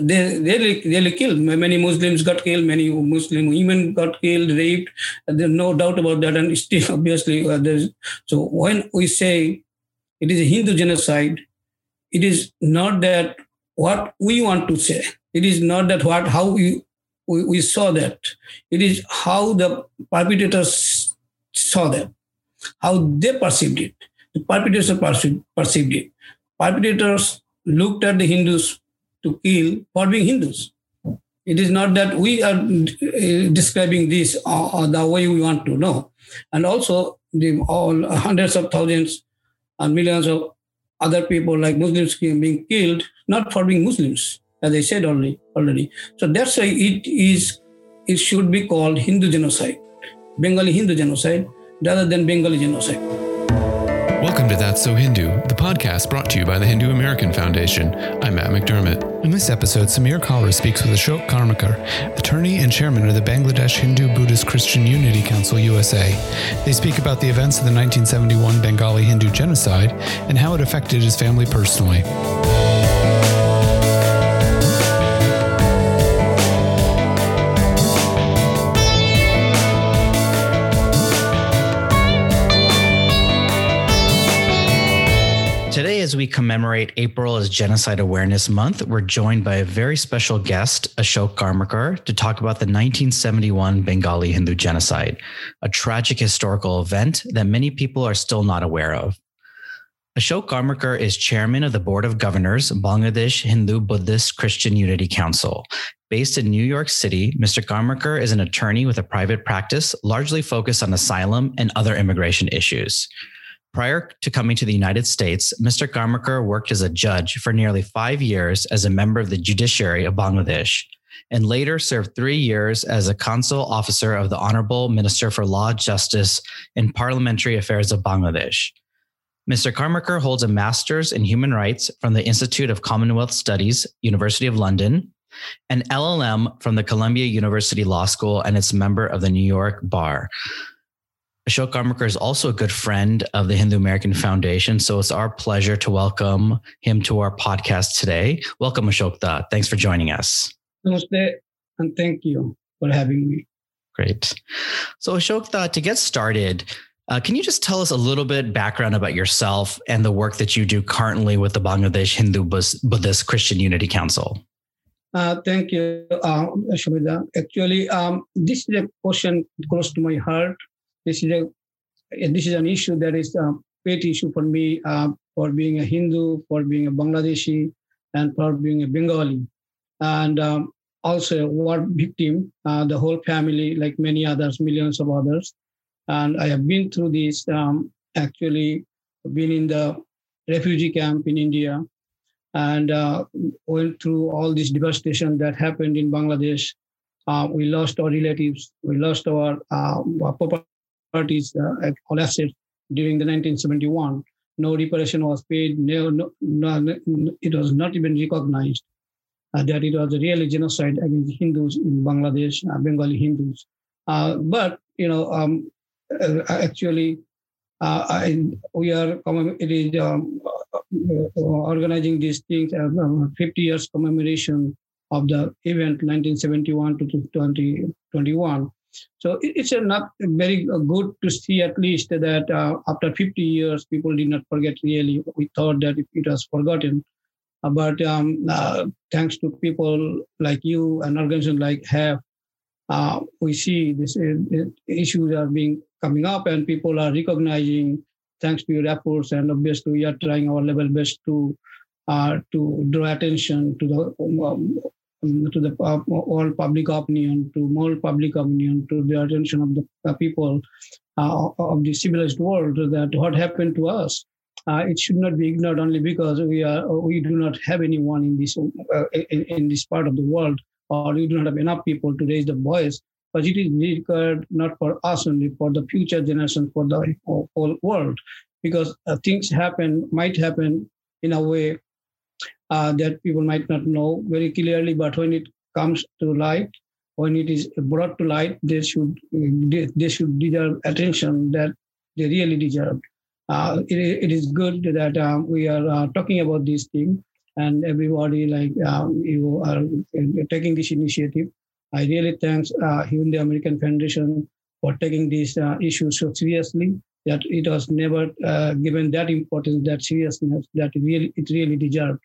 they really really killed. Many muslims got killed many muslim women got killed raped. There's no doubt about that. And still obviously uh, there's so when we say it is a hindu genocide it is not that what we want to say. It is not that what how we we, we saw that. It is how the perpetrators saw that. How they perceived it. The perpetrators perceived, perceived it. Perpetrators looked at the hindus to kill for being Hindus. It is not that we are uh, describing this uh, the way we want to know. And also, the all hundreds of thousands and millions of other people like Muslims being killed, not for being Muslims, as I said already. already. So that's why it is it should be called Hindu genocide, Bengali Hindu genocide, rather than Bengali genocide. Welcome to That's So Hindu, the podcast brought to you by the Hindu American Foundation. I'm Matt McDermott. In this episode, Samir Kalra speaks with Ashok Karmakar, attorney and chairman of the Bangladesh Hindu Buddhist Christian Unity Council USA. They speak about the events of the 1971 Bengali Hindu genocide and how it affected his family personally. As we commemorate April as Genocide Awareness Month, we're joined by a very special guest, Ashok Karmakar, to talk about the 1971 Bengali Hindu genocide, a tragic historical event that many people are still not aware of. Ashok Karmakar is chairman of the Board of Governors, Bangladesh Hindu Buddhist Christian Unity Council. Based in New York City, Mr. Karmakar is an attorney with a private practice largely focused on asylum and other immigration issues. Prior to coming to the United States, Mr. Karmakar worked as a judge for nearly five years as a member of the judiciary of Bangladesh, and later served three years as a consul officer of the Honorable Minister for Law, Justice, and Parliamentary Affairs of Bangladesh. Mr. Karmakar holds a master's in human rights from the Institute of Commonwealth Studies, University of London, an LLM from the Columbia University Law School, and is member of the New York Bar. Ashok Karmakar is also a good friend of the Hindu American Foundation. So it's our pleasure to welcome him to our podcast today. Welcome, Ashok Da. Thanks for joining us. Namaste, and thank you for having me. Great. So, Ashok Da, to get started, uh, can you just tell us a little bit background about yourself and the work that you do currently with the Bangladesh Hindu Buddhist Christian Unity Council? Uh, thank you, uh, Actually, um, this is a question close to my heart this is a this is an issue that is a pet issue for me uh, for being a Hindu, for being a Bangladeshi, and for being a Bengali, and um, also a war victim, uh, the whole family, like many others, millions of others. And I have been through this. Um, actually, been in the refugee camp in India, and uh, went through all this devastation that happened in Bangladesh. Uh, we lost our relatives, we lost our uh, parties uh, collapsed during the 1971. No reparation was paid. No, no, no it was not even recognized uh, that it was a really genocide against Hindus in Bangladesh, uh, Bengali Hindus. Uh, but you know, um, uh, actually, uh, I, we are it is um, organizing these things. 50 years commemoration of the event 1971 to 2021 so it's not very good to see at least that uh, after 50 years, people did not forget really. We thought that it was forgotten. Uh, but um, uh, thanks to people like you and organizations like HAF, uh, we see these uh, issues are being coming up and people are recognizing thanks to your efforts and obviously we are trying our level best to uh, to draw attention to the um, to the uh, all public opinion, to more public opinion, to the attention of the uh, people uh, of the civilized world that what happened to us. Uh, it should not be ignored only because we are we do not have anyone in this uh, in, in, this part of the world, or we do not have enough people to raise the voice. But it is required not for us only, for the future generation, for the whole world, because uh, things happen might happen in a way uh, that people might not know very clearly, but when it comes to light, when it is brought to light, they should they should deserve attention that they really deserve. Uh, it, it is good that uh, we are uh, talking about this thing, and everybody like um, you are taking this initiative. I really thanks uh, the American Foundation for taking this uh, issue so seriously that it was never uh, given that importance, that seriousness that really it really deserved.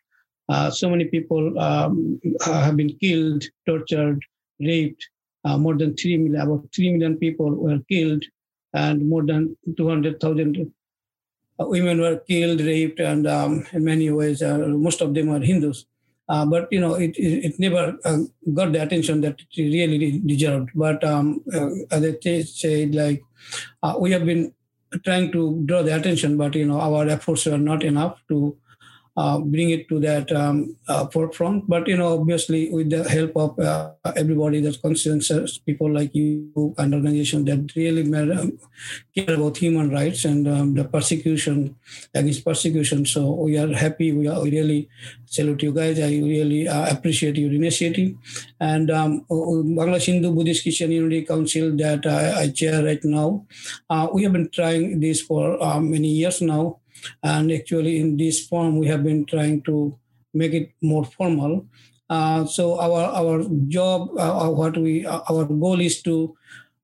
Uh, so many people um, have been killed, tortured, raped. Uh, more than three million, about three million people were killed, and more than two hundred thousand uh, women were killed, raped, and um, in many ways, uh, most of them are Hindus. Uh, but you know, it it, never got the attention that it really deserved. But um, as I said, like we have been trying to draw the attention, but you know, our efforts were not enough to uh, bring it to that um, uh, forefront. But you know, obviously, with the help of uh, everybody, that consensus, people like you and organizations that really matter, um, care about human rights and um, the persecution against persecution. So we are happy. We, are, really salute you guys. I really uh, appreciate your initiative. And um, Bangladesh Hindu Buddhist Christian Unity Council that I, I chair right now, uh, we have been trying this for uh, many years now. And actually, in this form, we have been trying to make it more formal. Uh, so our our job, uh, what we uh, our goal is to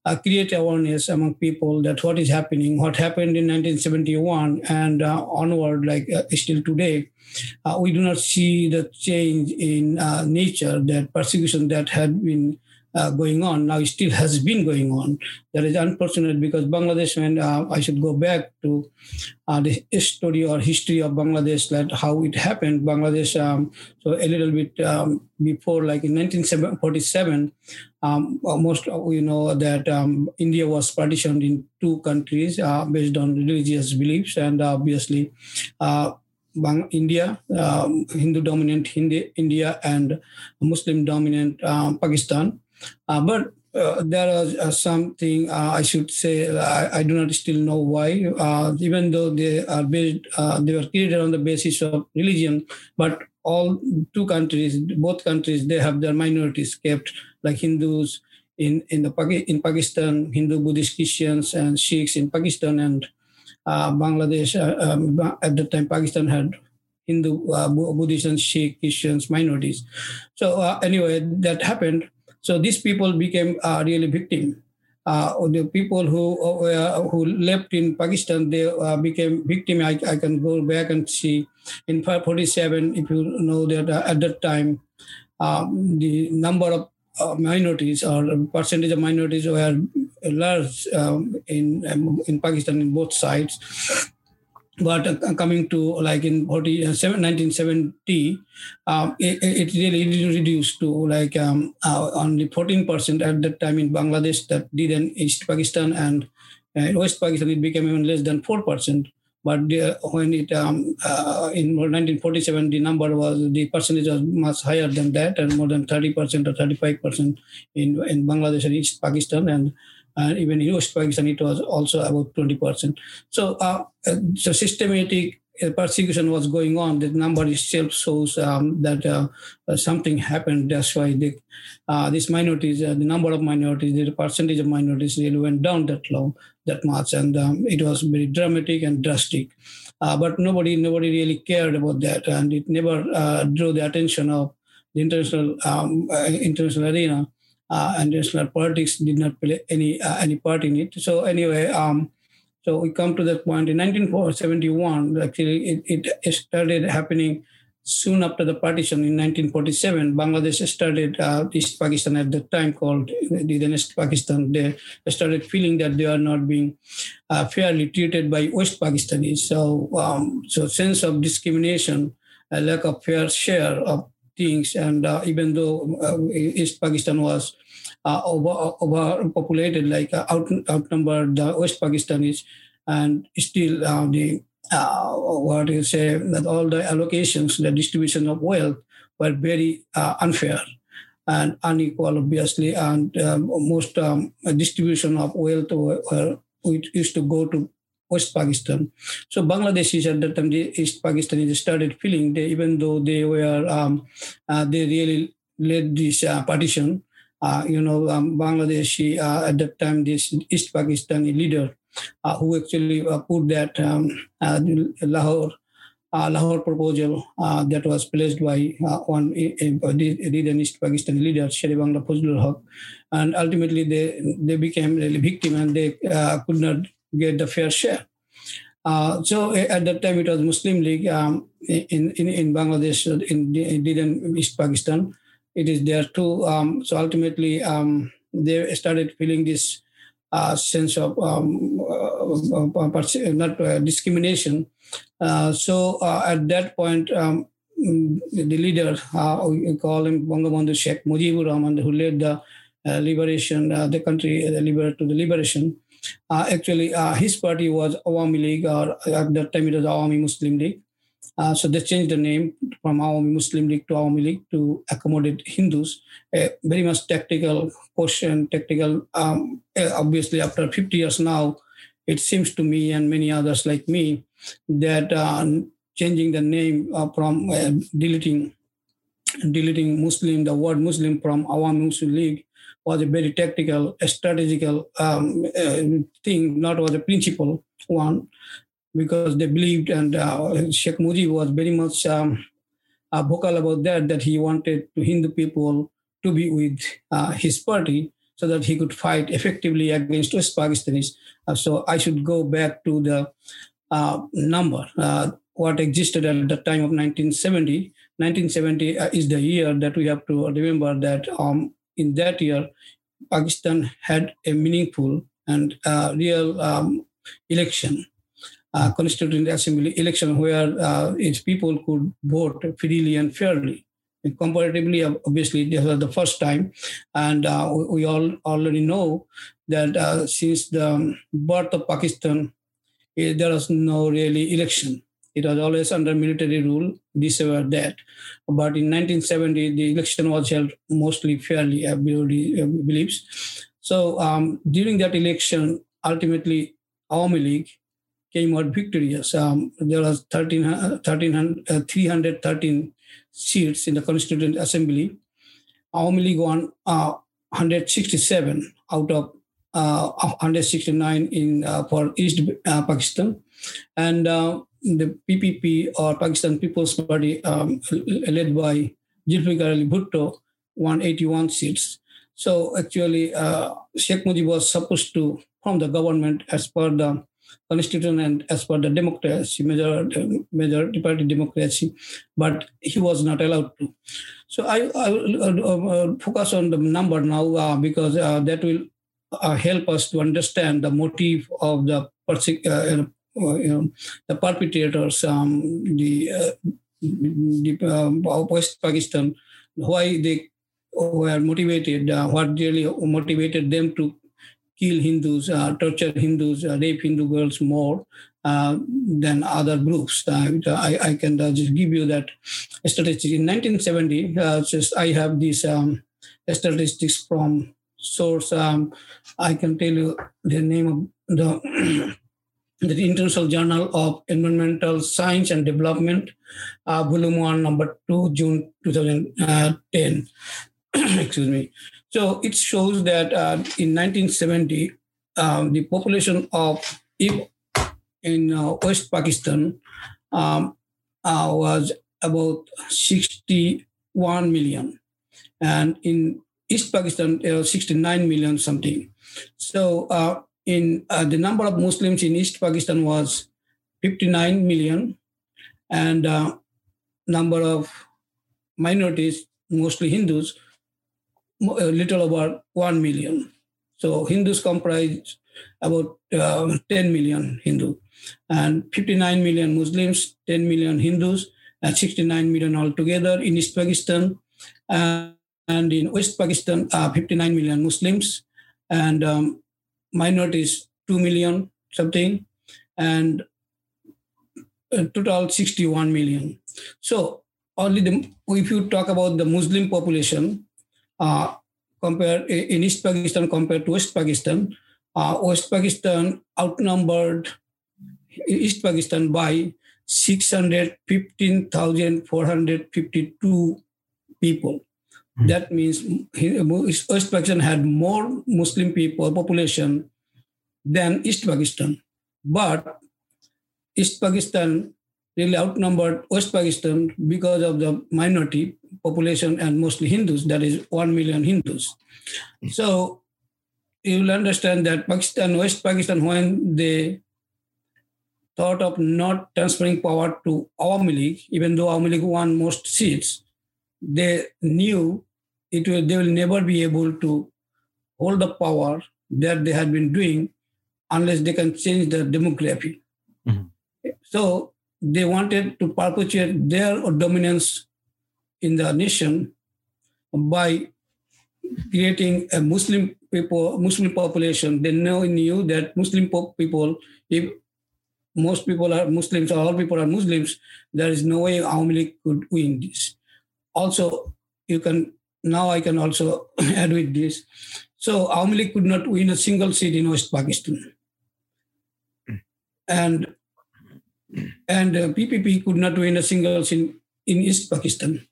uh, create awareness among people that what is happening, what happened in 1971 and uh, onward, like uh, still today. we do not see the change in nature, that persecution that had been uh, going on. Now, it still has been going on. That is unfortunate because Bangladesh, when uh, I should go back to uh, the story or history of Bangladesh, that how it happened. Bangladesh, um, so a little bit um, before, like in 1947, um, almost we know that um, India was partitioned in two countries uh, based on religious beliefs, and obviously. Uh, India, um, Hindu dominant Hindi, India, and Muslim dominant um, Pakistan. Uh, but uh, are uh, something uh, I should say. I, I, do not still know why, uh, even though they are based, uh, they were created on the basis of religion. But all two countries, both countries, they have their minorities kept, like Hindus in in the in Pakistan, Hindu, Buddhist, Christians, and Sikhs in Pakistan, and Bangladesh. Um, at the time, Pakistan had Hindu, Buddhist, and Sikh Christians minorities. So anyway, that happened so these people became uh, really victim. Uh, the people who uh, who left in Pakistan, they uh, became victim. I, I can go back and see in 547, if you know that uh, at that time, um, the number of uh, minorities or percentage of minorities were large um, in um, in Pakistan in both sides but uh, coming to like in 40, uh, 1970, um, it, it, really reduced to like um, uh, only 14% at that time in Bangladesh that did in East Pakistan and uh, West Pakistan, it became even less than 4%. But the, when it um, uh, in 1947, the number was the percentage was much higher than that, and more than 30% or 35% in in Bangladesh and East Pakistan, and and even in West Pakistan, it was also about 20%. So, uh, uh, so systematic uh, persecution was going on. The number itself shows um, that uh, uh, something happened. That's why the, uh, these minorities, the number of minorities, the percentage of minorities really went down that low, that much, and um, it was very dramatic and drastic. but nobody, nobody really cared about that, and it never drew the attention of the international um, international arena uh, and national politics did not play any uh, any part in it. So anyway, um, so we come to that point in 1971. Actually, it, it started happening soon after the partition in 1947. Bangladesh started uh, East Pakistan at that time called the East Pakistan. They started feeling that they are not being uh, fairly treated by West Pakistanis. So um, so sense of discrimination, a lack of fair share of things. And uh, even though uh, East Pakistan was uh, over, overpopulated, like uh, out, outnumbered the West Pakistanis, and still uh, the uh, what do you say that all the allocations, the distribution of wealth were very unfair and unequal, obviously, and um, most um, distribution of wealth were, it used to go to West Pakistan. So Bangladeshis at that time, the East Pakistanis started feeling that even though they were, um, uh, they really led this uh, partition, uh, you know, um, Bangladeshi uh, at that time, this East Pakistani leader uh, who actually uh, put that um, Lahore Lahore proposal that was placed by one the East Pakistan leader, Sher Bangla Fazlul Haq. And ultimately, they, they became really victim and they could not get the fair share. Uh, so at that time, it was Muslim League um, in, in, in Bangladesh, in, in East Pakistan. It is there too. Um, so ultimately, um, they started feeling this uh, sense of um, uh, uh not uh, discrimination. Uh, so at that point, um, the leader, we call him Bangabandhu Sheikh Mujibur Rahman, who led the liberation, the country to the liberation. Actually, his party was Awami League, or at that time it was Awami Muslim League. Uh, so they changed the name from Awami Muslim League to Awami League to accommodate Hindus. Very much tactical question, tactical. Um, obviously, after 50 years now, it seems to me and many others like me that uh, changing the name uh, from uh, deleting deleting Muslim, the word Muslim from Awami Muslim League was a very tactical, strategical um, uh, thing, not was a principle one because they believed, and uh, Sheikh Mujib was very much um, uh, vocal about that, that he wanted Hindu people to be with uh, his party so that he could fight effectively against West Pakistanis. Uh, so I should go back to the uh, number, what existed at the time of 1970. 1970 is the year that we have to remember that um, in that year, Pakistan had a meaningful and real um, election uh, constituent assembly election where uh, its people could vote freely and fairly. And comparatively, obviously, this was the first time, and uh, we all already know that uh, since the birth of Pakistan, eh, there was no really election. It was always under military rule, this or that. But in 1970, the election was held mostly fairly, uh, believes. So um, during that election, ultimately, Awami League came out victorious. Um, there was 13, 13, uh, 313 seats in the Constituent Assembly. Awami League won uh, 167 out of uh, 169 in uh, for East uh, Pakistan, and uh, the PPP or Pakistan People's Party, um, led by Zulfikar Ali Bhutto, won 81 seats. So actually, Sheikh Mujib was supposed to form the government as per the constitution and as per the democracy, major, majority party democracy, but he was not allowed to. So I, I will uh, uh, focus on the number now uh, because uh, that will uh, help us to understand the motive of the uh, you know, the perpetrators, um, the, the West Pakistan, why they were motivated, what really motivated them to kill Hindus, uh, torture Hindus, uh, rape Hindu girls more uh, than other groups. Uh, I, I can uh, just give you that statistic. In 1970, uh, just I have these um, statistics from source. Um, I can tell you the name of the the International Journal of Environmental Science and Development, volume one, number two, June 2010. Excuse me. So it shows that uh, in 1970, um, the population of in uh, West Pakistan um, uh, was about 61 million, and in East Pakistan, uh, 69 million something. So uh, in uh, the number of Muslims in East Pakistan was 59 million, and uh, number of minorities, mostly Hindus, a little over 1 million. So Hindus comprise about uh, 10 million Hindu and 59 million Muslims, 10 million Hindus, and 69 million altogether in East Pakistan. Uh, and in West Pakistan, uh, 59 million Muslims and um, minorities 2 million something and total 61 million. So only the, if you talk about the Muslim population, uh, compare in East Pakistan compared to West Pakistan. Uh, West Pakistan outnumbered East Pakistan by 615,452 people. Mm-hmm. That means West Pakistan had more Muslim people population than East Pakistan. But East Pakistan really outnumbered West Pakistan because of the minority population and mostly Hindus, that is 1 million Hindus. So you will understand that Pakistan, West Pakistan, when they thought of not transferring power to Awami League, even though Awami League won most seats, they knew it will, they will never be able to hold the power that they had been doing unless they can change the demography. Mm-hmm. So they wanted to perpetuate their dominance in the nation by creating a Muslim people, Muslim population. They know knew that Muslim people, if most people are Muslims, or all people are Muslims, there is no way Awami League could win this. Also, you can now I can also add with this. So Awami could not win a single seat in West Pakistan, and and uh, PPP could not win a single seat in East Pakistan.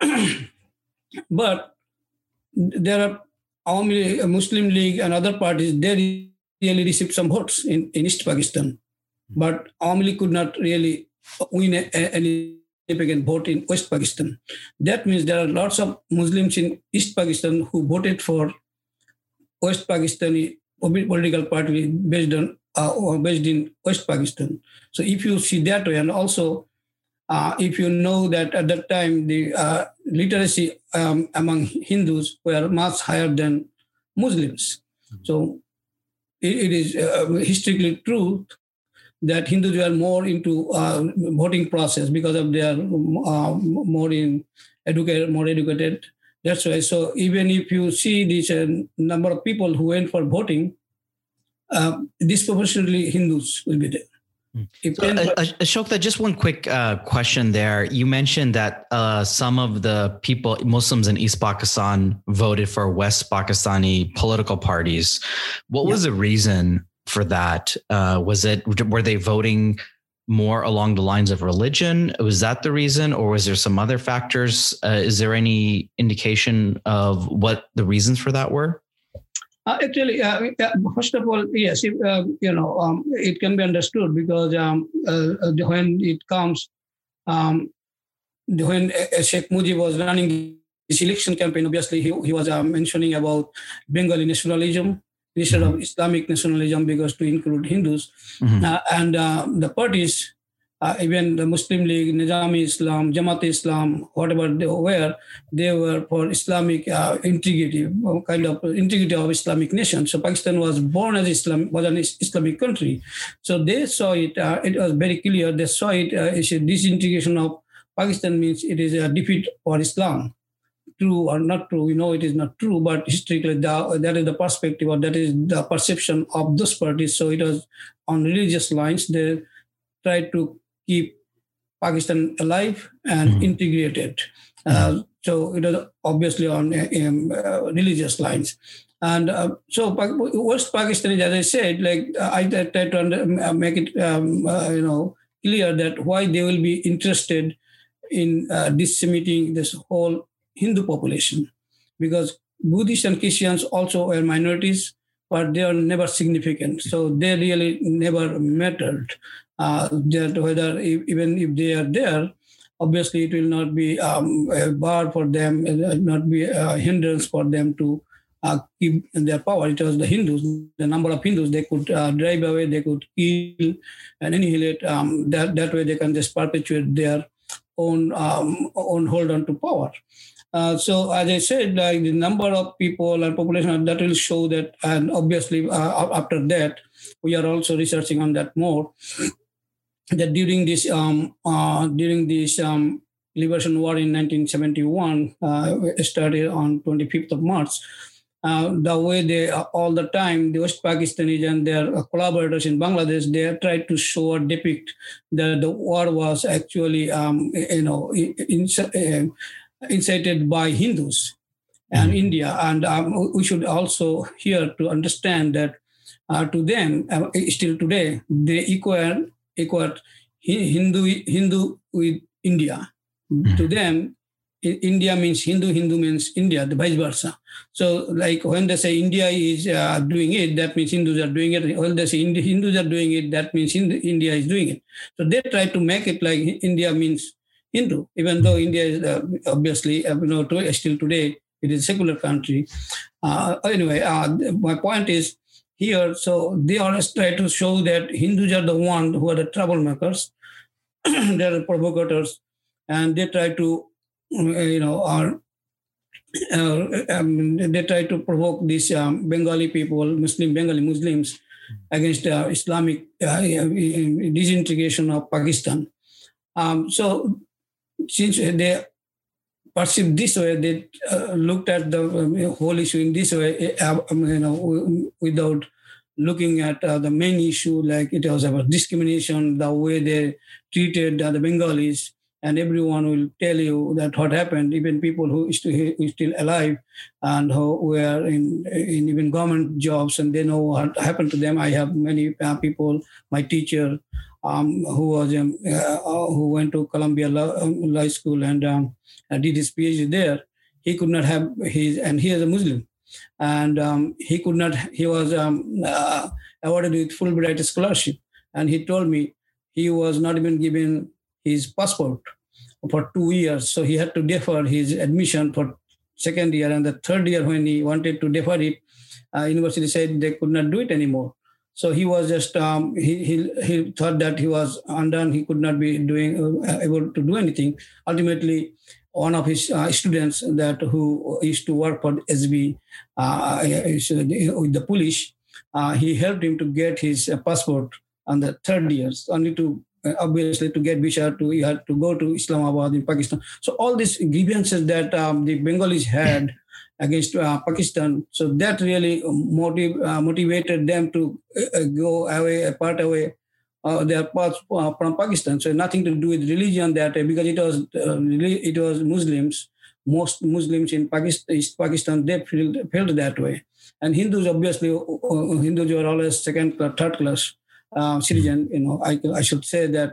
but there are Awami Muslim League and other parties. They really received some votes in, in East Pakistan, but Awami could not really win a, a, any significant vote in West Pakistan. That means there are lots of Muslims in East Pakistan who voted for West Pakistani political party based on uh, based in West Pakistan. So if you see that way, and also uh, if you know that at that time the uh, literacy um, among Hindus were much higher than Muslims. Mm-hmm. So it, it is uh, historically true that Hindus were more into uh, voting process because of their uh, more in educated, more educated. That's why. So even if you see this uh, number of people who went for voting, uh, disproportionately Hindus will be there. Hmm. So, uh, Ashok, just one quick uh, question there. You mentioned that uh, some of the people, Muslims in East Pakistan, voted for West Pakistani political parties. What yeah. was the reason for that? Uh, was it were they voting more along the lines of religion? Was that the reason, or was there some other factors? Uh, is there any indication of what the reasons for that were? Uh, actually, uh, first of all, yes, uh, you know, um, it can be understood because um, uh, uh, when it comes, um, when uh, Sheikh Mujib was running this election campaign, obviously he, he was mentioning about Bengali nationalism instead mm-hmm. of Islamic nationalism because to include Hindus. Mm-hmm. and the parties uh, even the Muslim League, Nizami Islam, Jamaat Islam, whatever they were, they were for Islamic uh, integrity, uh, kind of integrity of Islamic nation. So Pakistan was born as Islam, was an Islamic country. So they saw it, uh, it was very clear, they saw it uh, as a disintegration of Pakistan means it is a defeat for Islam. True or not true, we know it is not true, but historically the, that is the perspective or that is the perception of those parties. So it was on religious lines, they tried to keep Pakistan alive and mm-hmm. integrated. Uh, so it was obviously on um, uh, religious lines. And uh, so West Pakistan, as I said, like I tried to under, uh, make it, um, uh, you know, clear that why they will be interested in uh, disseminating this whole Hindu population, because Buddhists and Christians also are minorities, but they are never significant. So they really never mattered uh, that whether even if they are there, obviously it will not be um, a bar for them, not be a hindrance for them to uh, keep their power. It was the Hindus, the number of Hindus they could uh, drive away, they could kill and annihilate. Um, that that way they can just perpetuate their own um, own hold on to power. Uh, so as I said, like the number of people and population that will show that, and obviously uh, after that, we are also researching on that more that during this um, uh, during this um, liberation war in 1971 uh, started on 25th of March. Uh, the way they all the time the West Pakistanis and their collaborators in Bangladesh they tried to show or depict that the war was actually um, you know in, uh, incited by Hindus and mm-hmm. India and um, we should also here to understand that uh, to them uh, still today they equal equate Hindu Hindu with India. Mm-hmm. To them, India means Hindu, Hindu means India, the vice versa. So, like when they say India is uh, doing it, that means Hindus are doing it. When they say Hindus are doing it, that means India is doing it. So they try to make it like India means Hindu, even though India is uh, obviously, uh, you know, to, still today it is a secular country. Uh, anyway, uh, my point is here. So they always try to show that Hindus are the one who are the troublemakers, they are the provocators, and they try to, you know, are uh, um, they try to provoke these um, Bengali people, Muslim Bengali Muslims, against uh, Islamic uh, disintegration of Pakistan. Um, so since they perceived this way, they uh, looked at the um, whole issue in this way, uh, um, you know, without looking at uh, the main issue, like it was about discrimination, the way they treated the Bengalis, and everyone will tell you that what happened. Even people who is still, who still alive and who were in, in even government jobs, and they know what happened to them. I have many uh, people, my teacher, um, who was um, uh, who went to Columbia Law, um, School and um, did his PhD there. He could not have his, and he is a Muslim, and um, he could not. He was um, uh, awarded with Fulbright scholarship, and he told me he was not even given his passport for two years, so he had to defer his admission for second year and the third year when he wanted to defer it, uh, university said they could not do it anymore. So he was just um, he, he he thought that he was undone. He could not be doing uh, able to do anything. Ultimately, one of his uh, students that who used to work for SB uh, with the police, uh, he helped him to get his uh, passport on the third years, only to uh, obviously to get visa to you had to go to Islamabad in Pakistan. So all these grievances that um, the Bengalis had against uh, Pakistan. So that really motiv- uh, motivated them to uh, uh go away, part away uh, their path uh, from Pakistan. So nothing to do with religion that because it was it was Muslims. Most Muslims in Pakistan, East Pakistan, they felt, felt that way. And Hindus, obviously, Hindus were always second, third class citizen. You know, I, I should say that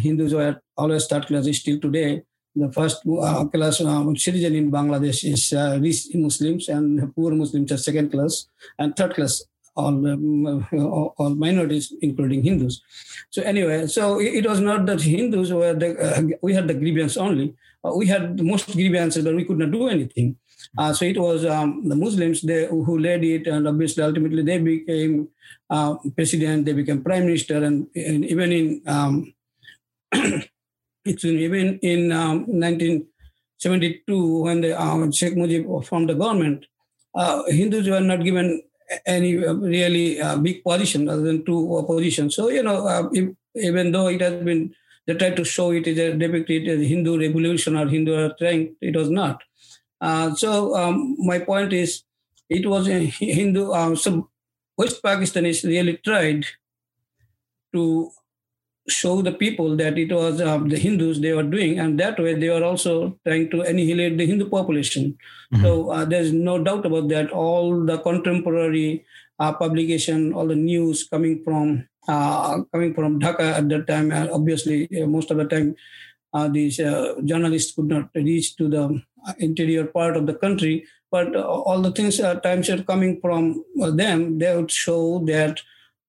Hindus were always third class still today the first uh, class uh, citizen in Bangladesh is uh, rich Muslims and poor Muslims are second class and third class all, um, all minorities, including Hindus. So anyway, so it, was not that Hindus were the, uh, we had the grievance only. Uh, we had most grievances, but we could not do anything. Uh, so it was um, the Muslims they, who led it, and obviously ultimately they became uh, president, they became prime minister, and, and even in um, It's even in um, 1972 when the uh, Sheikh Mujib formed the government, uh, Hindus were not given any uh, really uh, big position other than two positions. So you know, uh, if, even though it has been they tried to show it as a depicted as Hindu revolution or Hindu strength, it was not. Uh, so um, my point is, it was a Hindu. so West Pakistan is really tried to show the people that it was um, the Hindus they were doing, and that way they were also trying to annihilate the Hindu population. Mm-hmm. So uh, there's no doubt about that. All the contemporary uh, publication, all the news coming from uh, coming from Dhaka at that time, and obviously uh, most of the time uh, these uh, journalists could not reach to the interior part of the country. But all the things times are coming from them, they would show that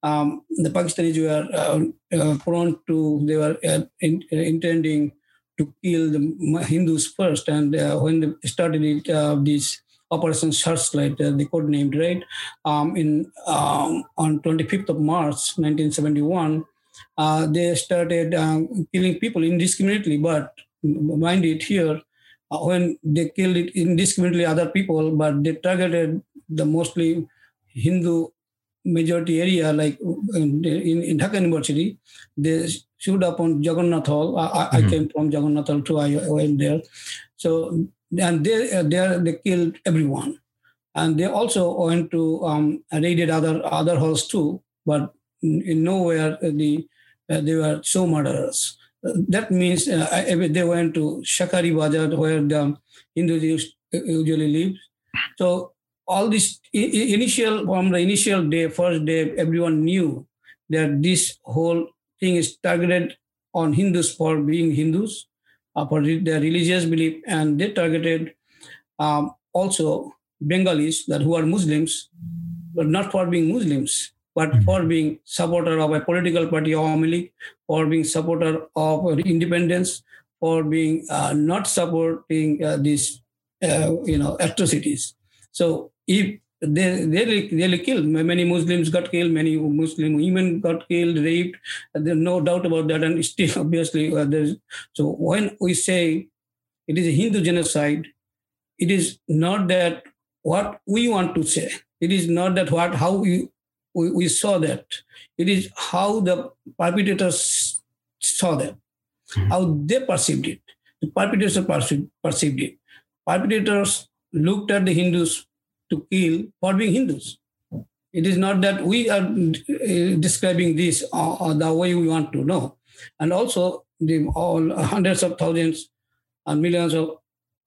um, the Pakistanis were uh, uh, prone to, they were uh, in, intending to kill the Hindus first. And uh, when they started it, uh, this Operation Searchlight, uh, the code named, right? Um, in um, On 25th of March, 1971, uh, they started um, killing people indiscriminately. But mind it here, when they killed it indiscriminately other people, but they targeted the mostly Hindu majority area, like in, in Dhaka University, they shoot up on Jagannath Hall. I, mm-hmm. I came from Jagannath Hall too. I went there. So and they there they killed everyone, and they also went to um, raided other other halls too. But in nowhere the uh, they were so murderers. that means uh, they went to Shankhari Bazar where the Hindus usually live. So all this initial from the initial day, first day, everyone knew that this whole thing is targeted on Hindus for being Hindus. uh, for their religious belief, and they targeted um, also Bengalis that who are Muslims, but not for being Muslims, but mm-hmm. for being supporter of a political party, Awami League, for being supporter of independence, for being uh, not supporting uh, these, uh, you know, atrocities. So if they they really killed many Muslims got killed, many Muslim women got killed, raped. There's no doubt about that, and still obviously uh, there's. So when we say it is a Hindu genocide, it is not that what we want to say. It is not that what how we we, we saw that. It is how the perpetrators saw that, mm-hmm. how they perceived it. The perpetrators perceived, perceived it. Perpetrators looked at the Hindus to kill for being Hindus. It is not that we are uh, describing this uh, the way we want to know. And also, the all hundreds of thousands and millions of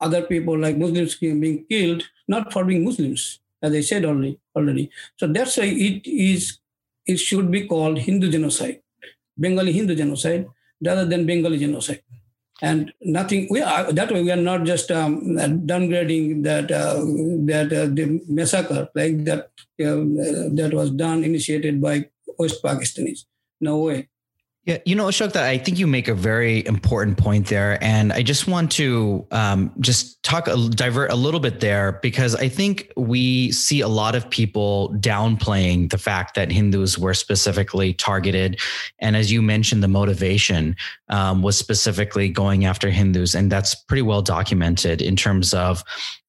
other people like Muslims being killed, not for being Muslims, as I said already. already. So that's why it is it should be called Hindu genocide, Bengali Hindu genocide, rather than Bengali genocide and nothing we are that way we are not just um, downgrading that uh, that uh, the massacre like that uh, that was done initiated by west pakistanis. No way yeah, you know, Ashok, that I think you make a very important point there, and I just want to um, just talk a, divert a little bit there because I think we see a lot of people downplaying the fact that Hindus were specifically targeted, and as you mentioned, the motivation um, was specifically going after Hindus, and that's pretty well documented in terms of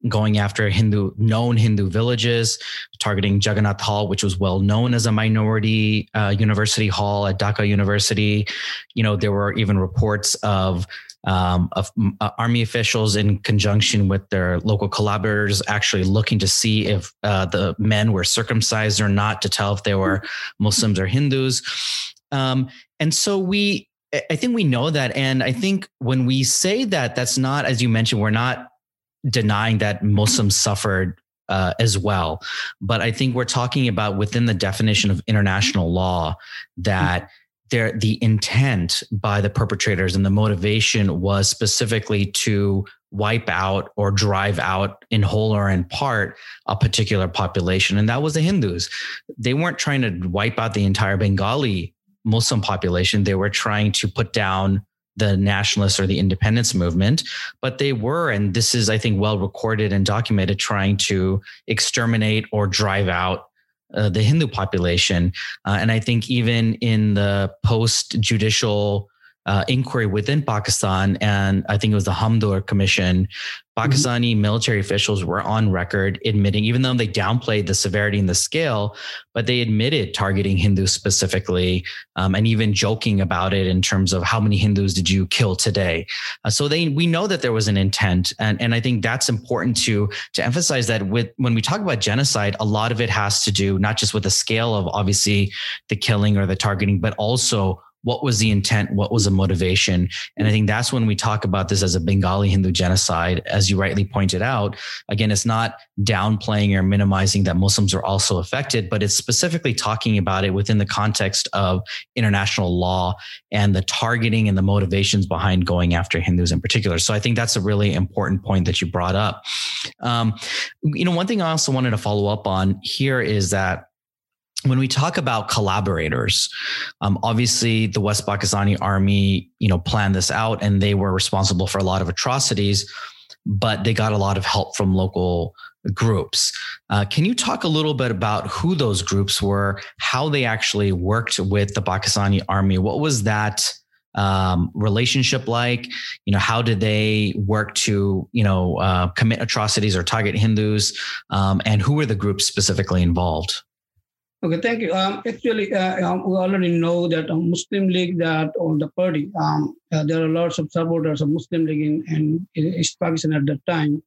going after Hindu known Hindu villages, targeting Jagannath Hall, which was well known as a minority uh, university hall at Dhaka University. You know, there were even reports of um, of uh, army officials in conjunction with their local collaborators actually looking to see if uh, the men were circumcised or not to tell if they were Muslims or Hindus. Um, and so we, I think we know that. And I think when we say that, that's not, as you mentioned, we're not denying that Muslims suffered uh, as well. But I think we're talking about within the definition of international law that there the intent by the perpetrators and the motivation was specifically to wipe out or drive out in whole or in part a particular population. And that was the hindus. They weren't trying to wipe out the entire bengali muslim population. They were trying to put down the nationalists or the independence movement, but they were, and this is, I think, well recorded and documented, trying to exterminate or drive out uh, the Hindu population. Uh, and I think even in the post judicial uh, inquiry within Pakistan, and I think it was the Hamoodur Commission, Pakistani mm-hmm. military officials were on record admitting, even though they downplayed the severity and the scale, but they admitted targeting Hindus specifically um, and even joking about it in terms of how many Hindus did you kill today. Uh, so they we know that there was an intent, and and I think that's important to to emphasize that with when we talk about genocide, a lot of it has to do not just with the scale of obviously the killing or the targeting, but also what was the intent what was the motivation? And i think that's when we talk about this as a bengali hindu genocide as you rightly pointed out. Again it's not downplaying or minimizing that muslims are also affected but it's specifically talking about it within the context of international law and the targeting and the motivations behind going after hindus in particular. So i think that's a really important point that you brought up. Um, you know one thing i also wanted to follow up on here is that when we talk about collaborators, um, obviously the West Pakistani army, you know, planned this out and they were responsible for a lot of atrocities, but they got a lot of help from local groups. Uh, can you talk a little bit about who those groups were, how they actually worked with the Pakistani army? What was that um, relationship like? You know, how did they work to, you know, uh, commit atrocities or target Hindus? Um, and who were the groups specifically involved? Okay, thank you. Um, actually, uh, um, we already know that um, Muslim League, that on the party, um, uh, there are lots of supporters of Muslim League in, in, in East Pakistan at that time,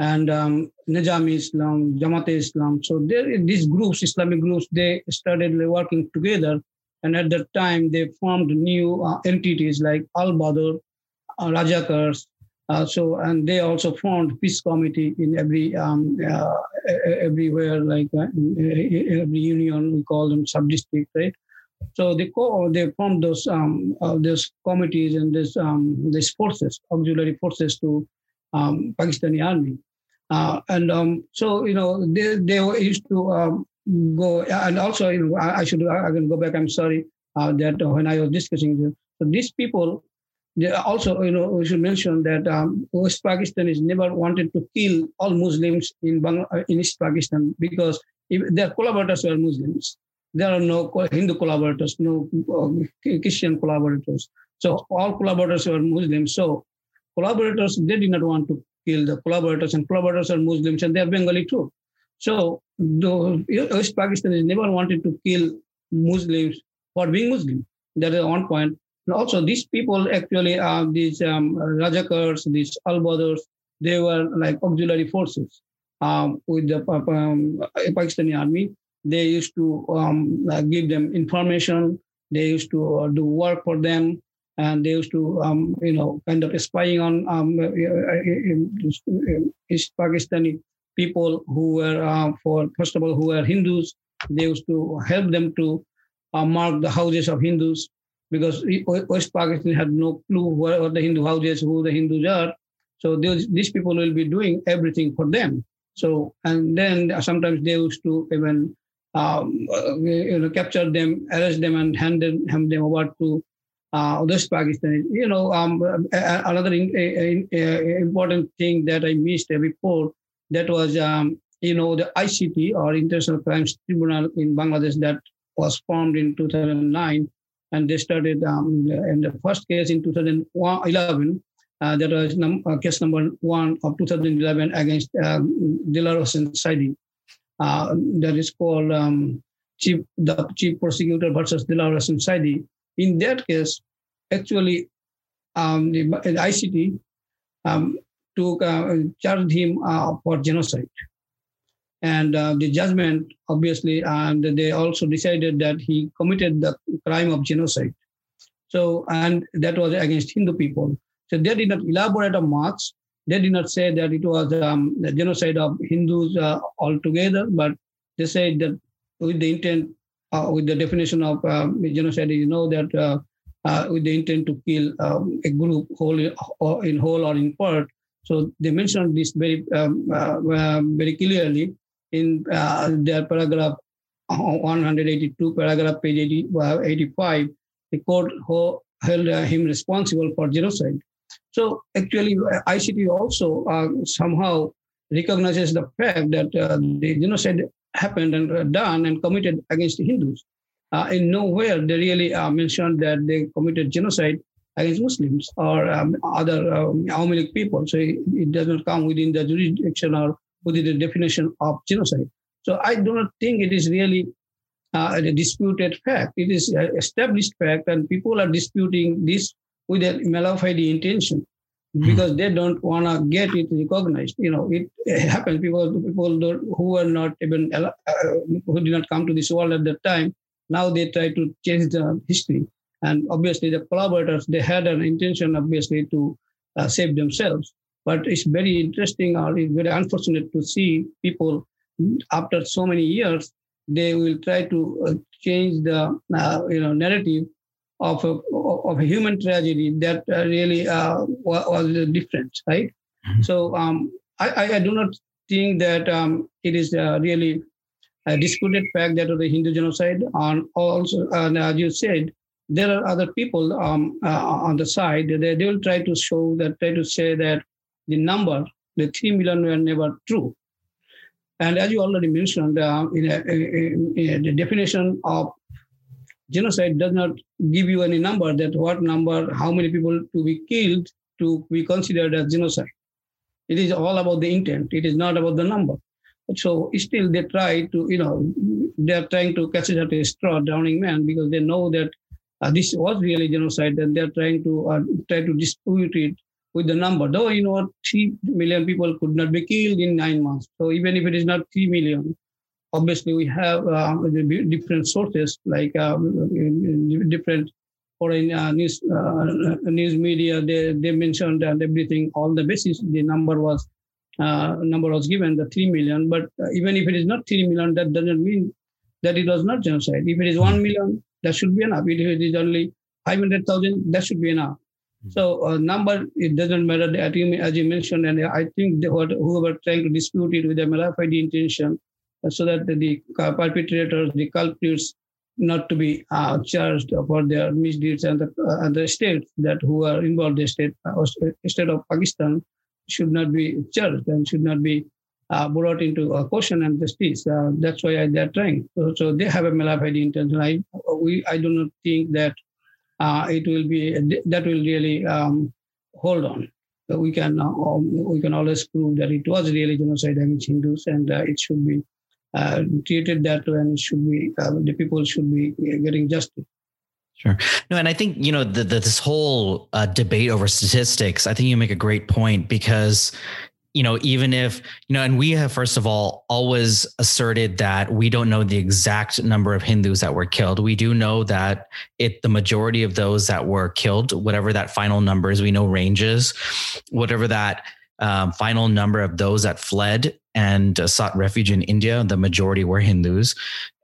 and um, Nizami Islam, Jamaat Islam. So there, these groups, Islamic groups, they started working together, and at that time they formed new uh, entities like Al Badr, uh, Rajakars, so and they also formed peace committee in every um, uh, everywhere like uh, every union we call them sub district right So they co- they formed those um, uh, those committees and this um, these forces, auxiliary forces to um, Pakistani army, uh, and um, so you know they they used to um, go and also you know I, I should I can go back. I'm sorry uh, that when I was discussing this, so these people. Also, you know, we should mention that um, West Pakistan is never wanted to kill all Muslims in Bangla, in East Pakistan because if their collaborators were Muslims there are no Hindu collaborators, no um, Christian collaborators. So all collaborators were Muslims. So collaborators, they did not want to kill the collaborators, and collaborators are Muslims, and they are Bengali too. So the West Pakistan has never wanted to kill Muslims for being Muslim. That is one point. And also, these people actually are these um, Rajakars, these Al they were like auxiliary forces um, with the um, Pakistani army they used to um, give them information. They used to uh, do work for them, and they used to, um, you know, kind of spying on um, uh, East Pakistani people who were, uh, for first of all, who were Hindus. They used to help them to uh, mark the houses of Hindus because West Pakistan had no clue are the Hindu houses, who the Hindus are. So these, people will be doing everything for them. So, and then sometimes they used to even um, uh, you know, capture them, arrest them, and hand them, hand them over to uh, West Pakistan. You know, um, another in, in, important thing that I missed before that was, um, you know, the ICT or International Crimes Tribunal in Bangladesh that was formed in 2009, and they started um, in the first case in 2011. Uh, that was num- uh, case number one of 2011 against um, Hossain Saidi uh, that is called um, chief the chief prosecutor versus Dilawar Hossain Saidi. In that case, actually, um, the, the, ICT um, took uh, charged him uh, for genocide, and uh, the judgment obviously, and they also decided that he committed the crime of genocide. So, and that was against Hindu people. So they did not elaborate on much, they did not say that it was um, the genocide of Hindus uh, altogether, but they said that with the intent, uh, with the definition of um, genocide, you know that uh, uh with the intent to kill um, a group whole or in whole or in part. So they mentioned this very um, uh, very clearly in uh, their paragraph 182, paragraph page 80, 85. The court held him responsible for genocide. So actually, ICT also uh, somehow recognizes the fact that uh, the genocide happened and uh, done and committed against Hindus. Uh, in nowhere they really uh, mentioned that they committed genocide against Muslims or um, other um, people. So it, it, does not come within the jurisdiction or within the definition of genocide. So I do not think it is really uh, a disputed fact. It is an established fact, and people are disputing this with a malafide intention because mm. they don't want to get it recognized. You know, it, it happens because people who were not even uh, who did not come to this world at that time now they try to change the history. And obviously, the collaborators they had an intention, obviously, to uh, save themselves. But it's very interesting or it's very unfortunate to see people after so many years they will try to uh, change the uh, you know narrative of a, of a human tragedy that uh, really uh, was different, right? Mm-hmm. So um, I, I, do not think that um, it is uh, really a disputed fact that of the Hindu genocide. On also, and as you said, there are other people um, uh, on the side. They, they will try to show that, try to say that the number, the three million, were never true. And as you already mentioned, uh, in, a, in, in the definition of genocide does not give you any number that what number, how many people to be killed to be considered as genocide. It is all about the intent. It is not about the number. So still they try to, you know, they are trying to catch it at a straw, drowning man, because they know that uh, this was really genocide and they're trying to uh, try to dispute it with the number. Though, you know, 3 million people could not be killed in nine months. So even if it is not 3 million, obviously we have uh, different sources like um, different foreign uh, news uh, news media they, they mentioned and everything all the basis the number was uh, number was given the 3 million but uh, even if it is not 3 million that doesn't mean that it was not genocide if it is 1 million That should be enough. If it is only 500,000, that should be enough. So uh, number, it doesn't matter as you, as you mentioned, and I think the, whoever trying to dispute it with a malafide intention, uh, so that the perpetrators, the culprits, not to be uh, charged for their misdeeds and the, uh, and the states that who are involved, the state, uh, state of Pakistan should not be charged and should not be uh, brought into a question and justice. That's why they're trying. So, so, they have a malafide intention. I we I do not think that uh, it will be that will really um, hold on. We can uh, we can always prove that it was really genocide against Hindus, and uh, it should be uh, treated that way, and it should be the people should be getting justice. Sure. No, and I think you know the, the, this whole debate over statistics. I think you make a great point because you know, even if, you know, and we have, first of all, always asserted that we don't know the exact number of Hindus that were killed. We do know that it, the majority of those that were killed, whatever that final number is, we know ranges, whatever that um, final number of those that fled and uh, sought refuge in India, the majority were Hindus.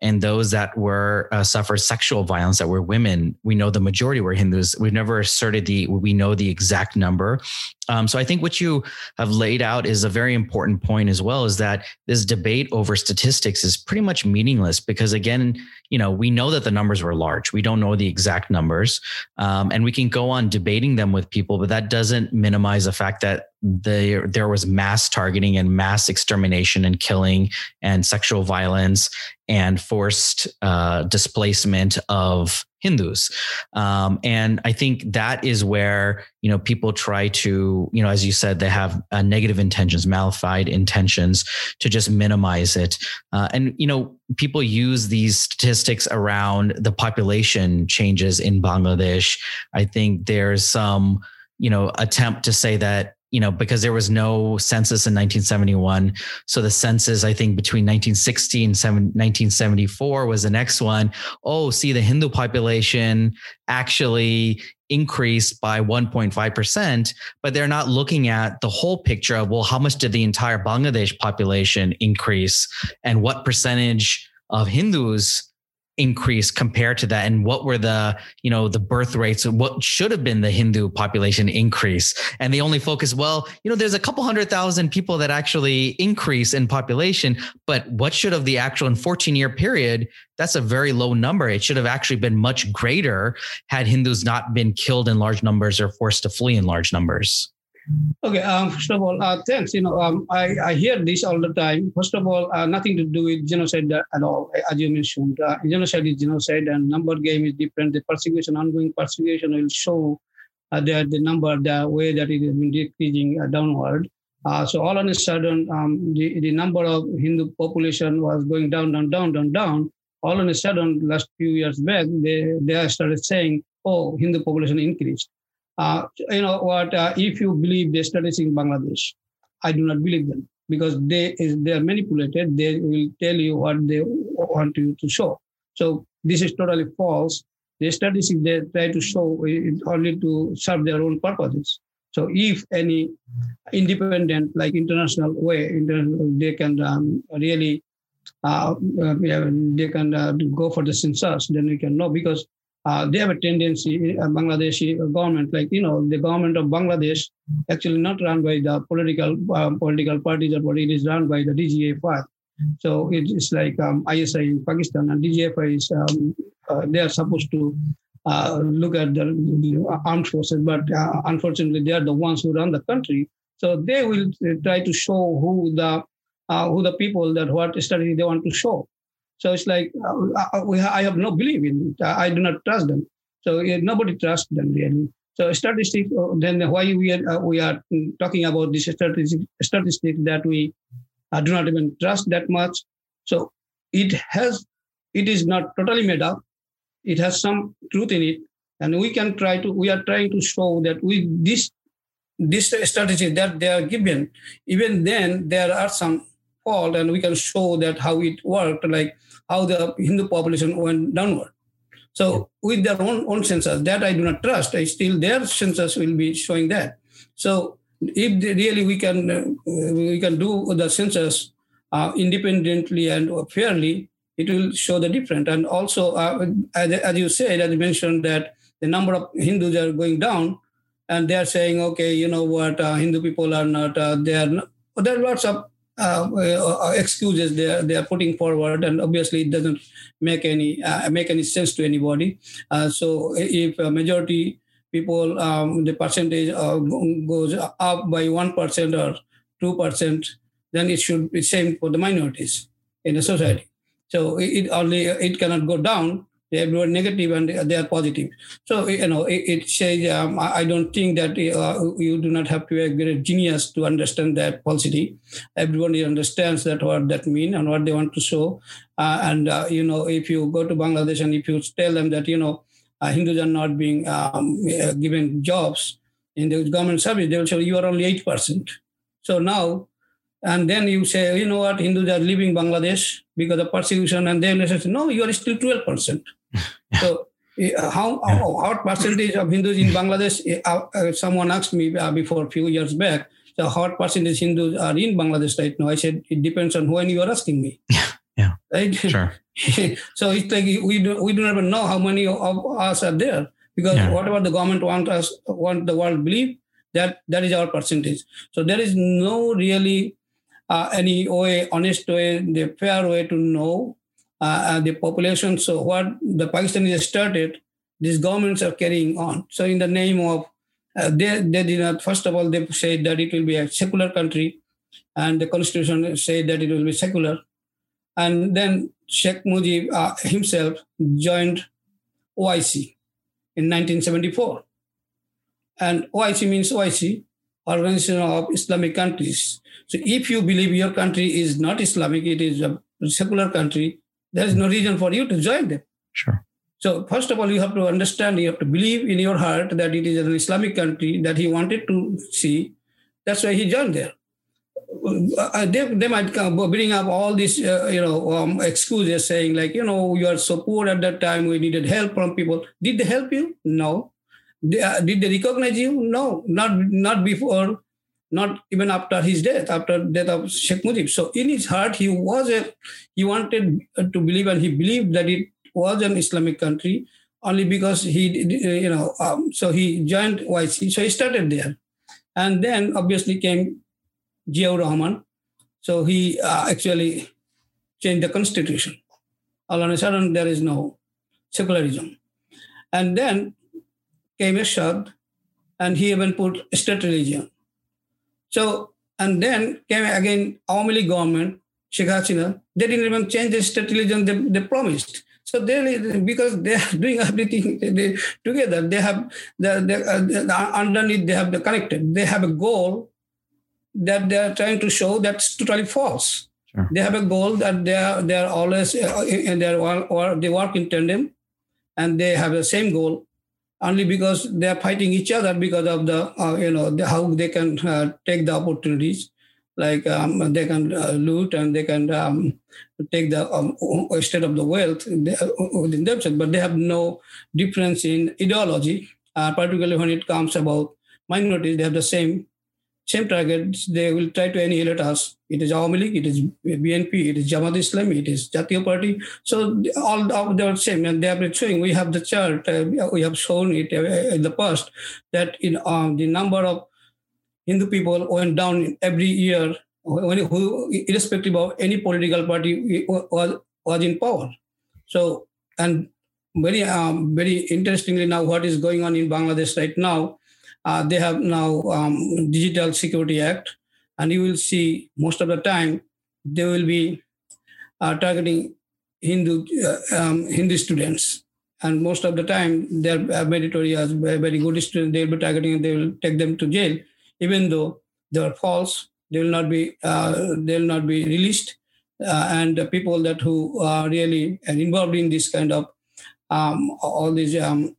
And those that were uh, suffered sexual violence that were women, we know the majority were Hindus. We've never asserted the we know the exact number. Um, so I think what you have laid out is a very important point as well. Is that this debate over statistics is pretty much meaningless because again, you know, we know that the numbers were large. We don't know the exact numbers, um, and we can go on debating them with people, but that doesn't minimize the fact that there there was mass targeting and mass extermination and killing and sexual violence and forced uh, displacement of Hindus. Um, and I think that is where, you know, people try to, you know, as you said, they have uh, negative intentions, malafide intentions to just minimize it. Uh, and, you know, people use these statistics around the population changes in Bangladesh. I think there's some, you know, attempt to say that you know, because there was no census in 1971. So the census, I think, between 1960 and 1974 was the next one. Oh, see, the Hindu population actually increased by 1.5%, but they're not looking at the whole picture of, well, how much did the entire Bangladesh population increase and what percentage of Hindus increase compared to that? And what were the you know the birth rates what should have been the hindu population increase? And they only focus well you know there's a couple hundred thousand people that actually increase in population but what should have the actual in 14 year period that's a very low number. It should have actually been much greater had hindus not been killed in large numbers or forced to flee in large numbers Okay, um, first of all, uh, thanks. You know, um, I, I hear this all the time. First of all, uh, nothing to do with genocide at all, as you mentioned. Uh, genocide is genocide, and number game is different. The persecution, ongoing persecution, will show uh, that the number, the way that it has been decreasing uh, downward. Uh, so all of a sudden, um, the, the number of Hindu population was going down, down, down, down, down. All of a sudden, last few years back, they, they started saying, oh, Hindu population increased. Uh, you know what? Uh, if you believe the studies in Bangladesh, I do not believe them because they they are manipulated. They will tell you what they want you to show. So this is totally false. The studies they try to show only to serve their own purposes. So if any independent, like international way, they can um, really, uh, uh, they can uh, go for the census, then we can know because uh, they have a tendency, uh, Bangladeshi government, like, you know, the government of Bangladesh actually not run by the political uh, political parties, but it is run by the DGFI. So it's like um, ISI in Pakistan and DGFI is, um, uh, they are supposed to uh, look at the, the, armed forces, but uh, unfortunately they are the ones who run the country. So they will try to show who the who the people that what strategy they want to show. So it's like uh, uh, we, I have no belief in it. I, I do not trust them. So uh, nobody trusts them really. So statistics. Uh, then why we are uh, we are talking about this statistic statistic that we uh, do not even trust that much. So it has it is not totally made up. It has some truth in it, and we can try to. We are trying to show that with this this strategy that they are given, even then there are some fault, and we can show that how it worked. Like how the Hindu population went downward. So with their own, own census, that I do not trust. I still their census will be showing that. So if really we can uh, we can do the census uh, independently and fairly, it will show the difference. And also, uh, as, as, you said, as you mentioned, that the number of Hindus are going down, and they are saying, okay, you know what, uh, Hindu people are not, uh, they are not, there are lots of uh, uh, excuses they are, they are putting forward, and obviously it doesn't make any uh, make any sense to anybody. Uh, so if a majority people, um, the percentage uh, goes up by one percent or two percent, then it should be same for the minorities in the society. So it only it cannot go down everyone negative and they are positive. So you know, it, it says um, I don't think that uh, you do not have to be a great genius to understand that falsity. Everyone understands that what that mean and what they want to show. Uh, and uh, you know, if you go to Bangladesh and if you tell them that you know uh, Hindus are not being um, uh, given jobs in the government service, they will say you are only eight percent. So now and then you say, you know what, Hindus are leaving Bangladesh because of persecution, and then they say, no, you are still 12%. So uh, how, how, what percentage of Hindus in Bangladesh? Uh, uh, someone asked me before a few years back, so what percentage Hindus are in Bangladesh right now? I said it depends on when you are asking me. Yeah, yeah, right. Sure. so it's like we do, we don't even know how many of us are there because yeah. whatever the government want us want the world believe that that is our percentage. So there is no really uh, any way, honest way, the fair way to know uh, the population. So what the Pakistanis started, these governments are carrying on. So in the name of, uh, they, they did not, first of all, they said that it will be a secular country and the constitution said that it will be secular. And then Sheikh Mujib uh, himself joined OIC in 1974. And OIC means OIC, Organization of Islamic Countries. So if you believe your country is not Islamic, it is a secular country, there is no reason for you to join them. Sure. So first of all, you have to understand, you have to believe in your heart that it is an Islamic country that he wanted to see. That's why he joined there. Uh, they, they might bring up all these, uh, you know, um, excuses saying like, you know, you are so poor at that time. We needed help from people. Did they help you? No. They, uh, did they recognize you? No, not not before not even after his death, after death of Sheikh Mujib. So in his heart, he was a, he wanted to believe and he believed that it was an Islamic country only because he, you know, um, so he joined OIC. So he started there. And then obviously came Ziaur Rahman. So he uh, actually changed the constitution. All on a sudden, there is no secularism. And then came Ershad, and he even put state religion. So, and then came again Awami League government, Sheikh Hasina, they didn't even change the state religion they, they promised. So they, because they are doing everything they, together, they have the, the, uh, underneath they have the connected. They have a goal that they are trying to show that's totally false. Sure. They have a goal that they are they are always uh, in their or they work in tandem, and they have the same goal only because they are fighting each other because of the uh, you know the, how they can uh, take the opportunities. Like um, they can uh, loot and they can um, take the um, state of the wealth within themselves. But they have no difference in ideology uh, particularly when it comes about minorities they have the same same targets, they will try to annihilate us. It is Awami League, it is BNP, it is Jamaat Islam, it is Jatiya Party. So all of are same, and they have been showing. We have the chart, uh, we have shown it uh, in the past that in um, the number of Hindu people went down every year, when, who, irrespective of any political party was was in power. So and very um, very interestingly now, what is going on in Bangladesh right now? Uh, they have now um, Digital Security Act, and you will see most of the time they will be uh, targeting Hindu uh, um, Hindu students, and most of the time they're mandatory as very good students. They will be targeting and they will take them to jail, even though they are false. They will not be uh, they will not be released, uh, and the people that who are really involved in this kind of um, all these um,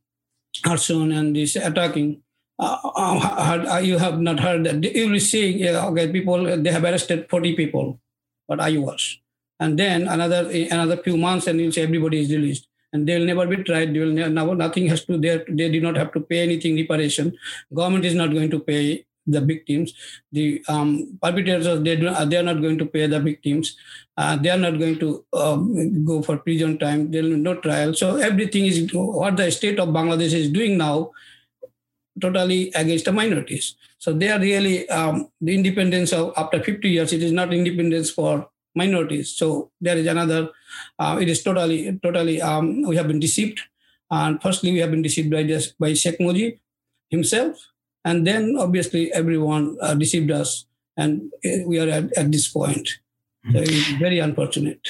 arson and this attacking uh, uh, uh, you have not heard that you will see okay people they have arrested 40 people but I was and then another another few months and you'll everybody is released and they will never be tried they will never nothing has to they they do not have to pay anything reparation government is not going to pay the victims. The um, perpetrators they do, they are not going to pay the victims. Uh, they are not going to um, go for prison time. There will no trial. So everything is what the state of Bangladesh is doing now, totally against the minorities. So they are really um, the independence of after 50 years. It is not independence for minorities. So there is another. Uh, it is totally totally. Um, we have been deceived. And firstly, we have been deceived by this, by Sheikh Mujib himself, and then obviously everyone uh, deceived us, and uh, we are at, at this point. So it's very unfortunate.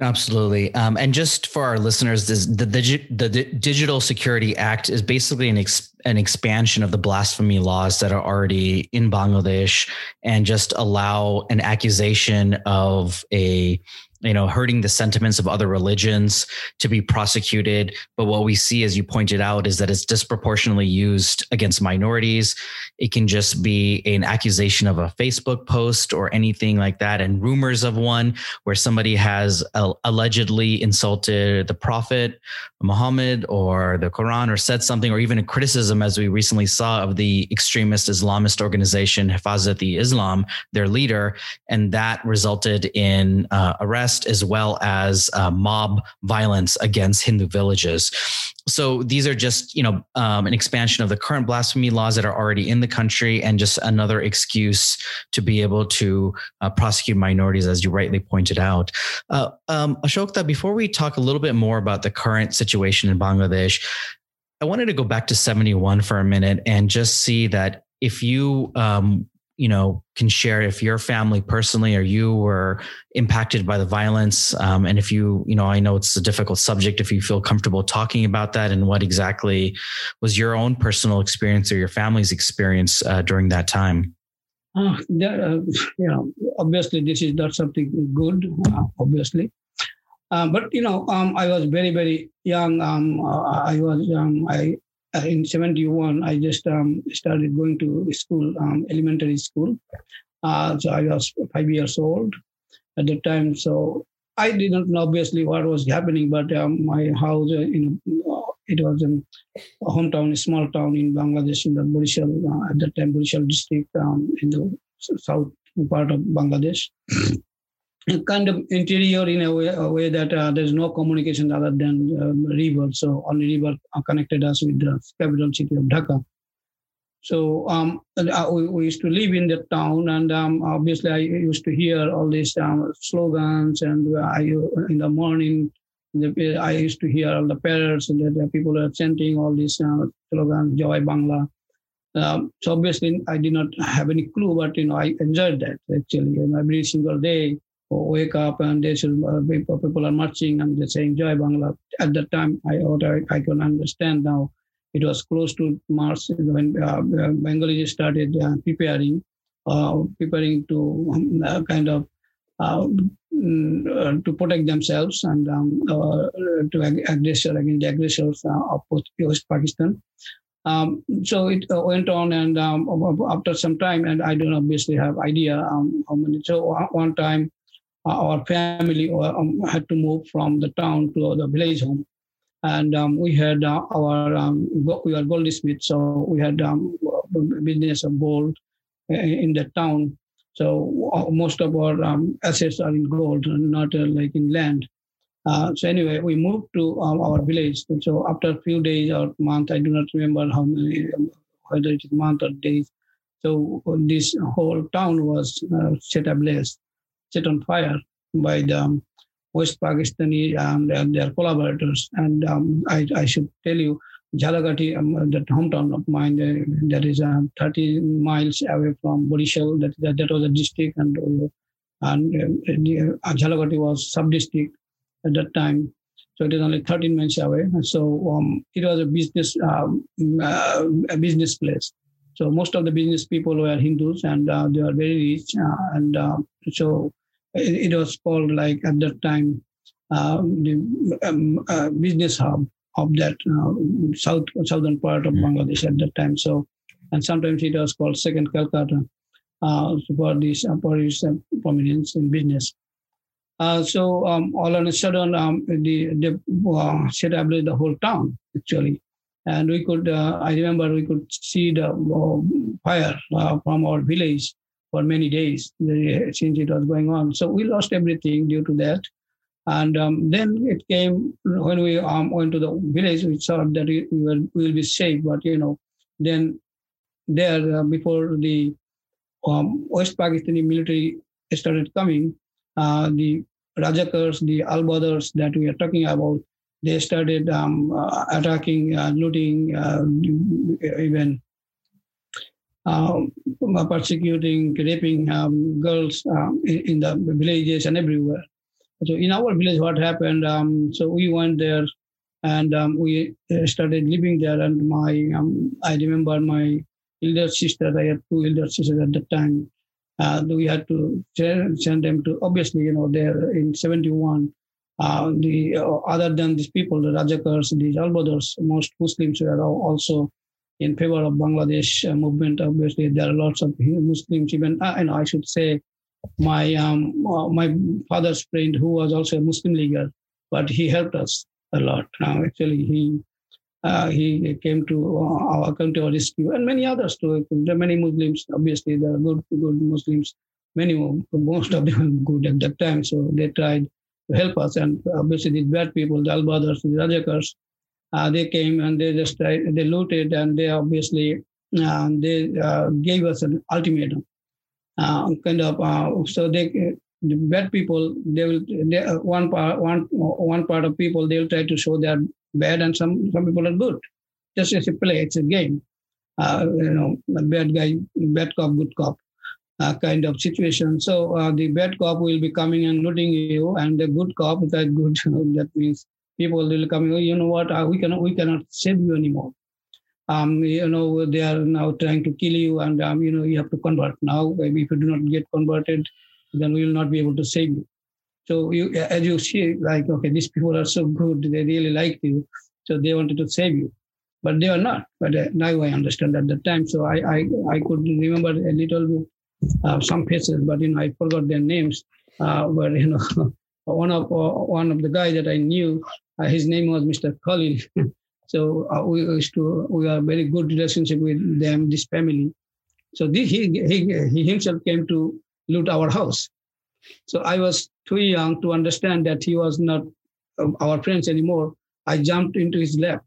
Absolutely. Um, and just for our listeners, this, the, the, the, Digital Security Act is basically an, ex, an expansion of the blasphemy laws that are already in Bangladesh and just allow an accusation of a you know hurting the sentiments of other religions to be prosecuted. But what we see as you pointed out is that it's disproportionately used against minorities. It can just be an accusation of a facebook post or anything like that and rumors of one where somebody has allegedly insulted the prophet muhammad or the quran or said something or even a criticism as we recently saw of the extremist islamist organization Hifazat-e-Islam their leader. And that resulted in uh, arrest arrest as well as uh, mob violence against Hindu villages. So these are just, you know, um, an expansion of the current blasphemy laws that are already in the country, and just another excuse to be able to uh, prosecute minorities, as you rightly pointed out. Uh, um, Ashokta, before we talk a little bit more about the current situation in Bangladesh, I wanted to go back to 71 for a minute and just see that if you um, you know can share if your family personally or you were impacted by the violence. Um, and if you you know i know it's a difficult subject if you feel comfortable talking about that and what exactly was your own personal experience or your family's experience uh, during that time. Uh, there, uh, you know obviously this is not something good uh, obviously. Um, but you know um, i was very very young um, i was um, i uh, in 71, I just um, started going to school, um, elementary school. Uh, so I was five years old at the time. So I didn't know obviously what was happening, but um, my house, uh, you uh, it was a hometown, a small town in Bangladesh, in the Borishal, uh, at that time, Borishal district um, in the south part of Bangladesh kind of interior in a way, a way that uh, there's no communication other than um, river. So only river connected us with the capital city of Dhaka. So um, uh, we, we, used to live in the town, and um, obviously I used to hear all these um, slogans, and I, in the morning the, I used to hear all the parrots and the people are chanting all these uh, slogans, Joy Bangla. Um, so obviously I did not have any clue, but you know I enjoyed that actually, and every single day wake up and they should, uh, people, people are marching and they're saying Joy Bangla. At that time, I, I, I can understand now. It was close to March when uh, Bengalis started uh, preparing, uh, preparing to um, uh, kind of uh, mm, to protect themselves and um, to aggressor against the aggressors of West Pakistan. Um, so it uh, went on, and um, after some time, and I don't obviously have idea um, how many. So one time, our family um, had to move from the town to the village home. And um, we had uh, our, um, we are goldsmiths, so we had um, business of gold in the town. So uh, most of our um, assets are in gold, not uh, like in land. Uh, so anyway, we moved to um, our village. And so after a few days or month, I do not remember how many, whether it is month or days. So this whole town was uh, set ablaze set on fire by the um, West Pakistani and um, their collaborators. And um, I, I, should tell you, Jalagati, um, that hometown of mine, uh, that is uh, 30 miles away from Borishal, that, that, that was a district, and, uh, and uh, Jhalagati was sub-district at that time. So it is only 13 miles away. So um, it was a business, uh, a business place. So most of the business people were Hindus, and uh, they were very rich, uh, and so it, it was called like at that time uh, the um, uh, business hub of that uh, south southern part of Bangladesh at that time. So, and sometimes it was called Second Calcutta uh, for this for its prominence in business. Uh, so um, all of a sudden, um, the, the uh, established the whole town actually. and we could. Uh, I remember we could see the uh, fire uh, from our village for many days since it was going on. So we lost everything due to that. And um, then it came when we um, went to the village, we thought that we will, we will be safe. But, you know, then there, uh, before the um, West Pakistani military started coming, uh, the Rajakars, the Al Badrs that we are talking about, they started um, uh, attacking, uh, looting, uh, even persecuting, raping um, girls um, in, in, the villages and everywhere. So in our village, what happened? Um, so we went there, and um, we uh, started living there. And my, um, I remember my elder sister. I had two elder sisters at the time. Uh, we had to send them to obviously, you know, there in '71. Uh, the uh, other than these people, the Rajakars, these Albadars, most Muslims were also in favor of Bangladesh uh, movement. Obviously, there are lots of Muslims. Even I know I should say my um, uh, my father's friend who was also a Muslim leaguer, but he helped us a lot. Uh, actually, he uh, he came to uh, our country our rescue, and many others too. There are many Muslims. Obviously, there are good good Muslims. Many most of them good at that time, so they tried to help us. And obviously, these bad people, the Al-Badrs, the Rajakars, uh, they came and they just tried, they looted, and they obviously uh, they uh, gave us an ultimatum. Uh, kind of uh, so they the bad people they will they, uh, one part one one part of people they will try to show they're bad and some some people are good. Just as a play it's a game. Uh, you know bad guy bad cop good cop uh, kind of situation. So uh, the bad cop will be coming and looting you and the good cop that good that means people will come oh, you know what we cannot we cannot save you anymore um, you know, they are now trying to kill you and, um, you know, you have to convert. Now, if you do not get converted, then we will not be able to save you. So you, as you see, like, okay, these people are so good, they really like you, so they wanted to save you. But they are not. But uh, now I understand at the time. So I, I, I could remember a little bit uh, some faces, but, you know, I forgot their names. Uh, but, you know, one of one of the guys that I knew, uh, his name was Mr. Khalil. So uh, we used to we are very good relationship with them, this family. So this, he, he he himself came to loot our house. So I was too young to understand that he was not uh, our friends anymore. I jumped into his lap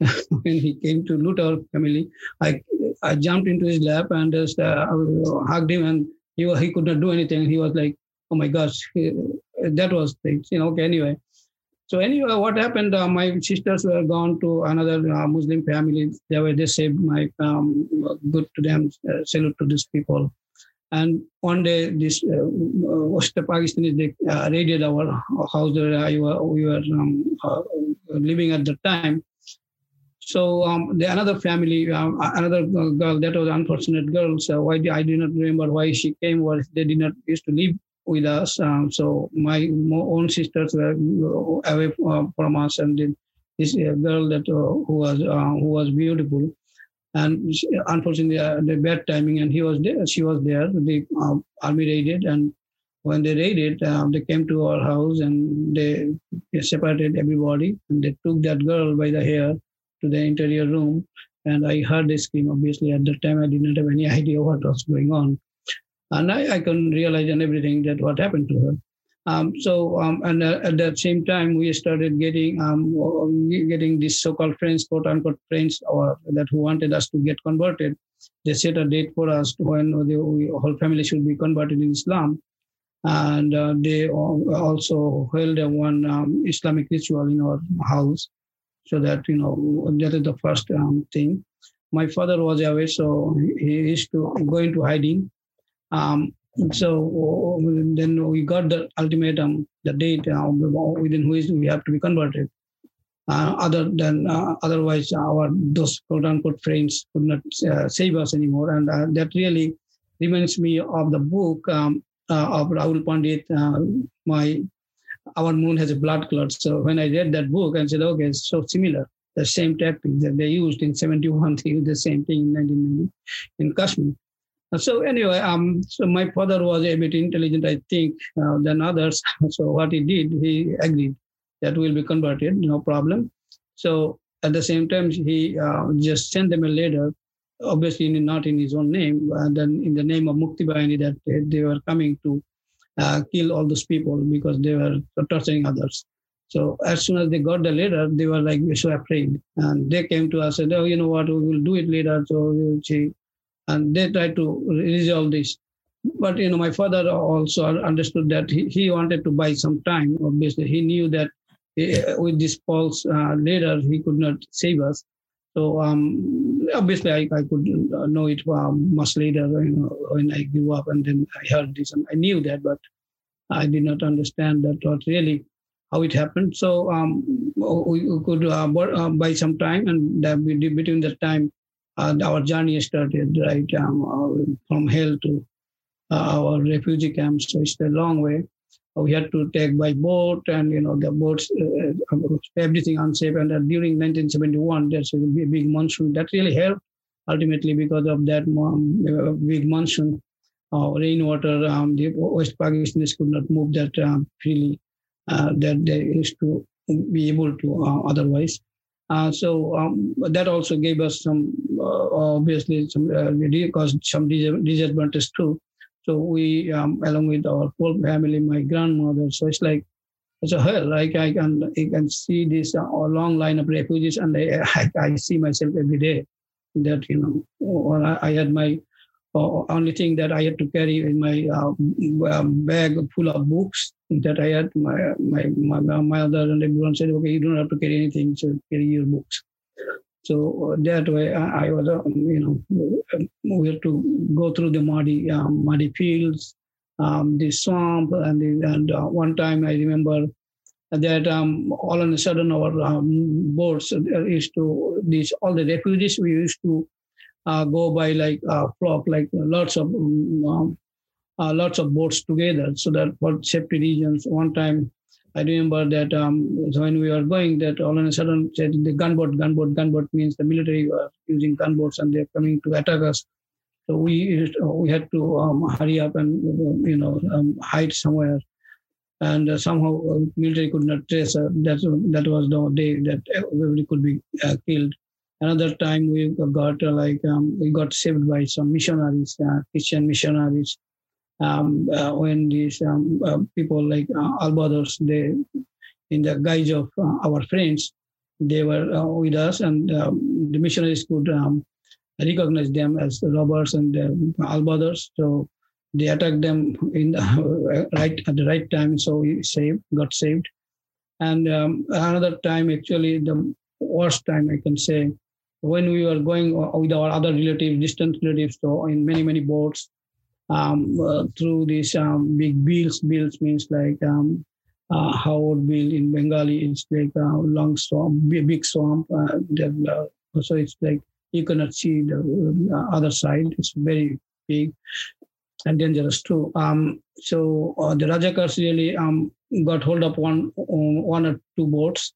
when he came to loot our family. I I jumped into his lap and just uh, hugged him, and he he could not do anything. He was like, "Oh my gosh!" That was things, you know. Okay, anyway, so anyway, what happened? Uh, my sisters were gone to another uh, Muslim family. They were they saved my um, good to them. Uh, salute to these people. And one day, this uh, West Pakistanis they uh, raided our house where I, we were um, uh, living at the time. So um, the another family, um, another girl, that was unfortunate girl. So why I do not remember why she came. Was they did not used to live with us. Um, so my own sisters were away from us, and then this uh, girl that uh, who was uh, who was beautiful, and she, unfortunately the bad timing, and he was there. She was there. The uh, army raided, and when they raided, they came to our house and they, they separated everybody, and they took that girl by the hair to the interior room. And I heard the scream. Obviously, at that time, I did not have any idea what was going on and I, I couldn't realize and everything that what happened to her. Um, so um, and uh, at that same time we started getting um, getting these so-called friends, quote unquote friends, or that who wanted us to get converted. They set a date for us when the whole family should be converted in Islam, and uh, they also held one um, Islamic ritual in our house, so that you know that is the first um, thing. My father was away, so he used to go into hiding um, so then we got the ultimatum, the date uh, within which we have to be converted. Uh, other than uh, otherwise, our those quote unquote friends could not uh, save us anymore, and uh, that really reminds me of the book um, uh, of Rahul Pandita. my our moon has a blood clot. So when I read that book, I said, okay, it's so similar. The same tactics that they used in 71, they used the same thing in 1990 in Kashmir. So anyway, um, so my father was a bit intelligent, I think, uh, than others. So what he did, he agreed that will be converted, no problem. So at the same time, he uh, just sent them a letter, obviously not in his own name, and then in the name of Mukti Bahini that they were coming to uh, kill all those people because they were torturing others. So as soon as they got the letter, they were like so afraid, and they came to us and said, "Oh, you know what? We will do it later." So see, and they tried to resolve this. But you know, my father also understood that he, he wanted to buy some time. Obviously, he knew that uh, with this false uh, letter, he could not save us. So um, obviously, I, I could know it um, much later, you know, when I grew up, and then I heard this, and I knew that, but I did not understand that what really how it happened. So um, we, could uh, uh, buy some time, and that between that time, uh, our journey started right um, uh, from hell to uh, our refugee camp. So it's a long way. We had to take by boat, and you know the boats, uh, everything unsafe. And during 1971, there's a big monsoon that really helped ultimately because of that um, big monsoon. rainwater, um, the West Pakistanis could not move that um, freely uh, that they used to be able to uh, otherwise. Uh, so um, that also gave us some, obviously, some caused some disadvantage too. So we, um, along with our whole family, my grandmother, so it's like it's a hell. Like I can, I can see this uh, long line of refugees, and I, I, I, see myself every day. That you know, I, I had my uh, only thing that I had to carry in my uh, bag full of books that I had my my my, my mother and everyone said, okay, you don't have to carry anything, so carry your books. So uh, that way, I, I was, uh, you know, we had to go through the muddy, um, muddy fields, um, the swamp, and the, and uh, one time I remember that um, all of a sudden our um, boats used to these all the refugees we used to uh, go by like uh, flock, like lots of um, uh, lots of boats together so that for safety reasons. One time, I remember that um, when we were going, that all of a sudden said the gunboat, gunboat, gunboat means the military were using gunboats and they're coming to attack us. So we we had to um, hurry up and you know um, hide somewhere, and uh, somehow uh, military could not trace. Uh, that that was the day that everybody could be uh, killed. Another time we got uh, like um, we got saved by some missionaries, uh, Christian missionaries, um, uh, when these um, uh, people like uh, Albadars, they, in the guise of uh, our friends, they were with us, and um, the missionaries could um, recognize them as robbers and Albadars. So they attacked them in the right at the right time. So we saved, got saved. And um, another time, actually, the worst time I can say, when we were going with our other relatives, distant relatives, so in many many boats, um, uh, through these um, big bills. Bills means like um, uh, haor beel in Bengali. It's like a long swamp, big swamp. Uh, uh, so it's like you cannot see the uh, other side. It's very big and dangerous too. Um, so uh, the Rajakars really um, got hold of one, one or two boats.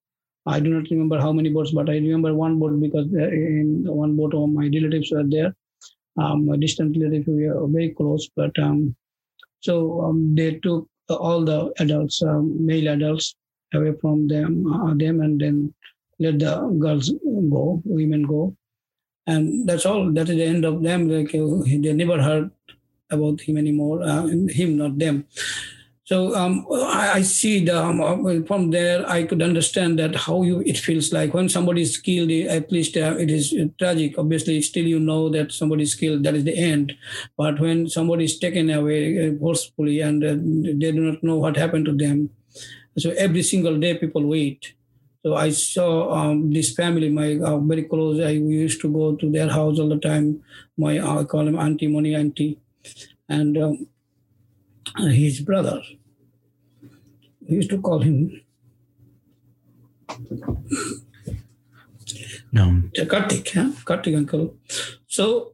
I do not remember how many boats, but I remember one boat because in one boat all my relatives were there. Um, distant relative we are very close but um, so um, they took all the adults um, male adults away from them uh, them and then let the girls go women go. And that's all. That is the end of them. Like uh, they never heard about him anymore uh, him not them so um, I, I, see the, um, from there I could understand that how you it feels like when somebody is killed. At least uh, it is tragic. Obviously, still you know that somebody is killed. That is the end. But when somebody is taken away uh, forcefully and uh, they do not know what happened to them, so every single day people wait. So I saw um, this family, my uh, very close. I used to go to their house all the time. My I call him Auntie Money Auntie, and um, his brother we used to call him. No. Kartik, yeah? Kartik uncle. So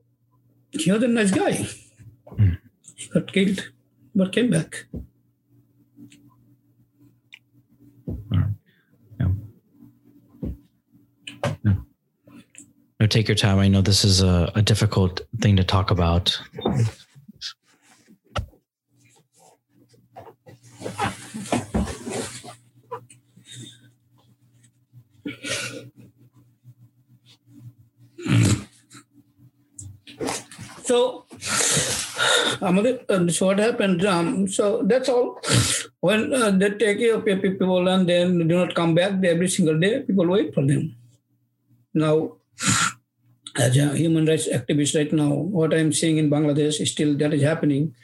he was a nice guy. Mm. He got killed, but came back. No, take your time. I know this is a, a difficult thing to talk about. So, um, so what happened? Um, so that's all. When uh, they take of people and then do not come back every single day, people wait for them. Now, as a human rights activist right now, what I'm seeing in Bangladesh is still that is happening.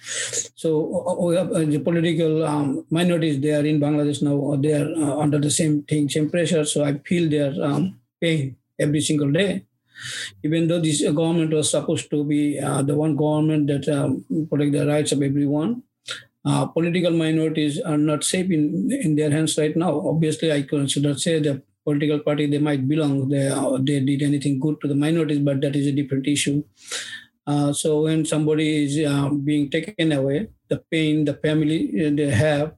So uh, have uh, the political um, minorities there in Bangladesh now, they are uh, under the same thing, same pressure. So I feel their um, pain every single day. Even though this government was supposed to be uh, the one government that um, protect the rights of everyone, uh, political minorities are not safe in, in their hands right now. Obviously, I consider say that political party they might belong they uh, they did anything good to the minorities but that is a different issue uh, so when somebody is uh, being taken away the pain the family uh, they have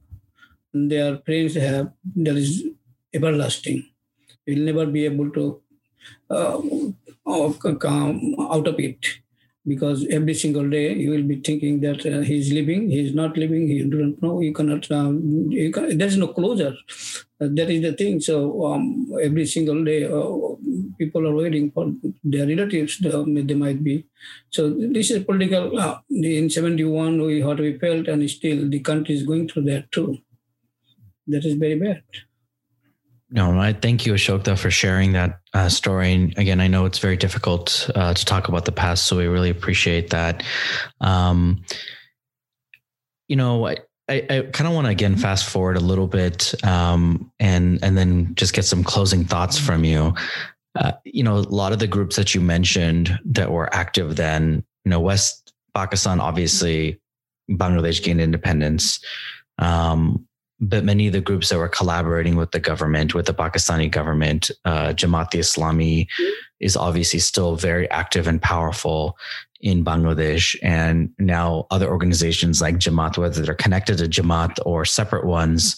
their friends have that is everlasting you will never be able to uh, out of it because every single day you will be thinking that uh, he's living, he's not living, he don't know, you cannot, um, you can, there's no closure. Uh, that is the thing. So um, every single day, uh, people are waiting for their relatives, they might be. So this is political. Uh, in 71, we what we felt, and still the country is going through that too. That is very bad. No, I thank you, Ashokta, for sharing that uh, story. And again, I know it's very difficult uh, to talk about the past, so we really appreciate that. Um, you know, I, I, I kind of want to again fast forward a little bit, um, and and then just get some closing thoughts from you. Uh, you know, a lot of the groups that you mentioned that were active then, you know, West Pakistan, obviously, Bangladesh gained independence. Um, but many of the groups that were collaborating with the government, with the Pakistani government, uh, Jamaat-e-Islami is obviously still very active and powerful in Bangladesh. And now other organizations like Jamaat, whether they're connected to Jamaat or separate ones,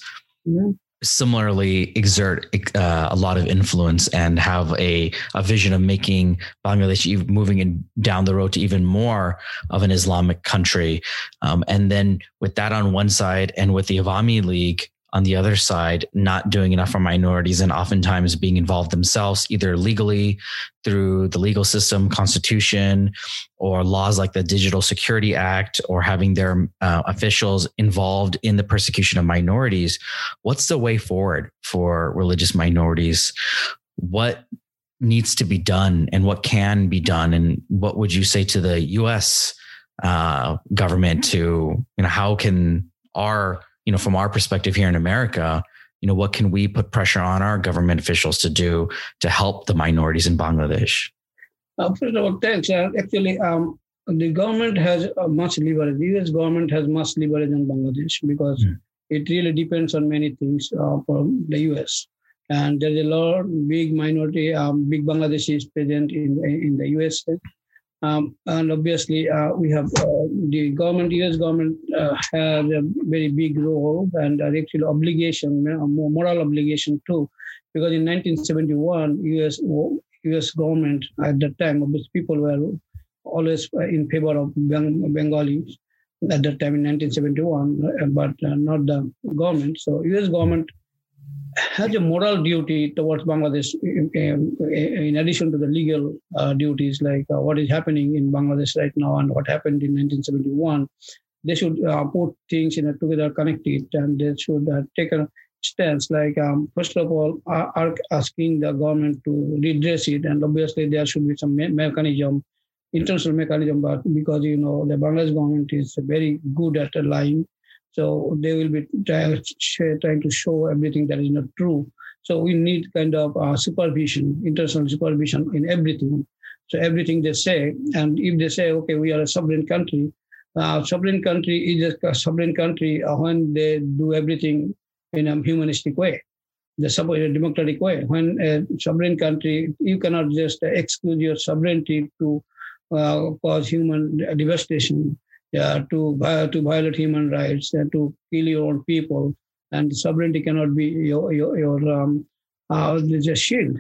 similarly exert uh, a lot of influence and have a, a vision of making Bangladesh moving in, down the road to even more of an Islamic country. Um, and then with that on one side and with the Awami League on the other side not doing enough for minorities and oftentimes being involved themselves either legally through the legal system constitution or laws like the digital security act or having their uh, officials involved in the persecution of minorities. What's the way forward for religious minorities? What needs to be done and what can be done? And what would you say to the us uh, government to you know how can our you know, from our perspective here in America, you know, what can we put pressure on our government officials to do to help the minorities in Bangladesh? Uh, first of all, thanks. Uh, actually, um, the government has uh, much leverage. The U.S. government has much leverage on Bangladesh because mm. it really depends on many things uh, from the U.S. And there's a lot big minority, um, big Bangladeshis present in in the U.S. Um, and obviously, uh, we have uh, the government, US government uh, has a very big role and actually obligation, moral obligation too, because in 1971, US US government at that time, obviously people were always in favor of Bengalis at that time in 1971, uh, but uh, not the government. So US government has a moral duty towards Bangladesh in, addition to the legal uh, duties like uh, what is happening in Bangladesh right now and what happened in 1971. They should uh, put things in a together, connect it, and they should uh, take a stance. Like um, first of all, are asking the government to redress it, and obviously there should be some me- mechanism, international mechanism. But because you know the Bangladesh government is very good at lying so they will be trying to show everything that is not true. So we need kind of uh, supervision, international supervision in everything. So everything they say, and if they say, okay, we are a sovereign country, uh, sovereign country is a sovereign country uh, when they do everything in a humanistic way, the democratic way. When a sovereign country, you cannot just exclude your sovereignty to uh, cause human devastation yeah, to to violate human rights and to kill your own people. And sovereignty cannot be your your, your um, uh, just shield.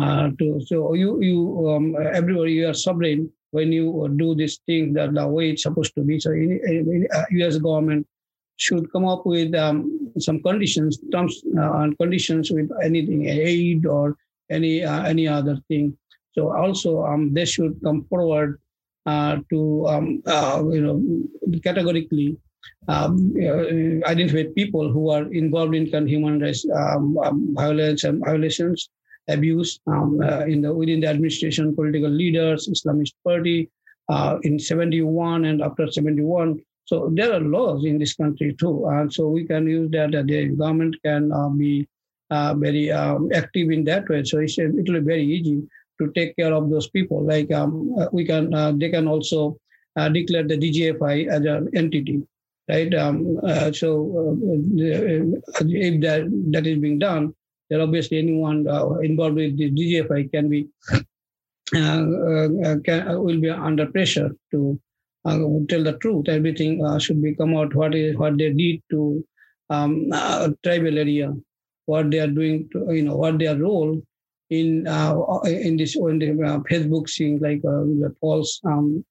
Uh, to so you you um, everywhere you are sovereign when you do this thing that the way it's supposed to be. So in, in, uh, U.S. government should come up with um, some conditions, terms uh, and conditions with anything, aid or any uh, any other thing. So also um, they should come forward to um, you know categorically um, uh, identify people who are involved in human rights um, um, violence and violations, abuse um, uh, in the within the administration, political leaders, Islamist party uh, in 71 and after 71. So there are laws in this country too, and so we can use that. the government can uh, be uh, very um, active in that way. So it will be very easy to take care of those people. Like um, uh, we can, they can also declare the DGFI as an entity right? Um, uh, so uh, if that that is being done, then obviously anyone uh, involved with the DGFI can be uh, uh, can, will be under pressure to tell the truth. Everything should be come out what is what they did to um, tribal area, what they are doing, to, you know, what their role in uh, in this in the uh, Facebook seeing like uh, the false um,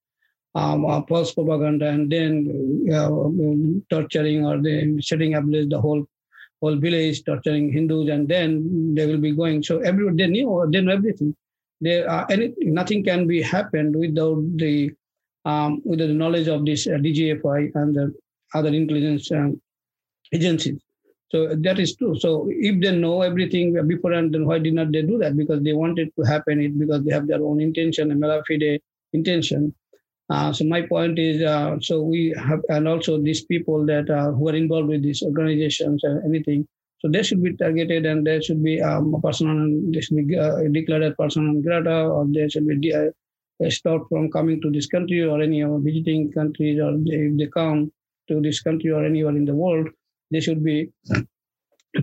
um, uh, false propaganda and then uh, torturing or then setting up the whole whole village torturing Hindus and then they will be going. So everyone they knew they know everything. There are any nothing can be happened without the um, without the knowledge of this uh, DGFI and the other intelligence um, agencies. So that is true. So if they know everything beforehand, then why did not they do that? Because they wanted to happen it because they have their own intention, a malafide intention. Uh, so my point is, uh, so we have, and also these people that uh, who are involved with these organizations and anything, so they should be targeted and there should be um, a person on, they should be uh, declared as persona non grata or they should be de- uh, stopped from coming to this country or any of visiting countries or they, if they come to this country or anywhere in the world, they should be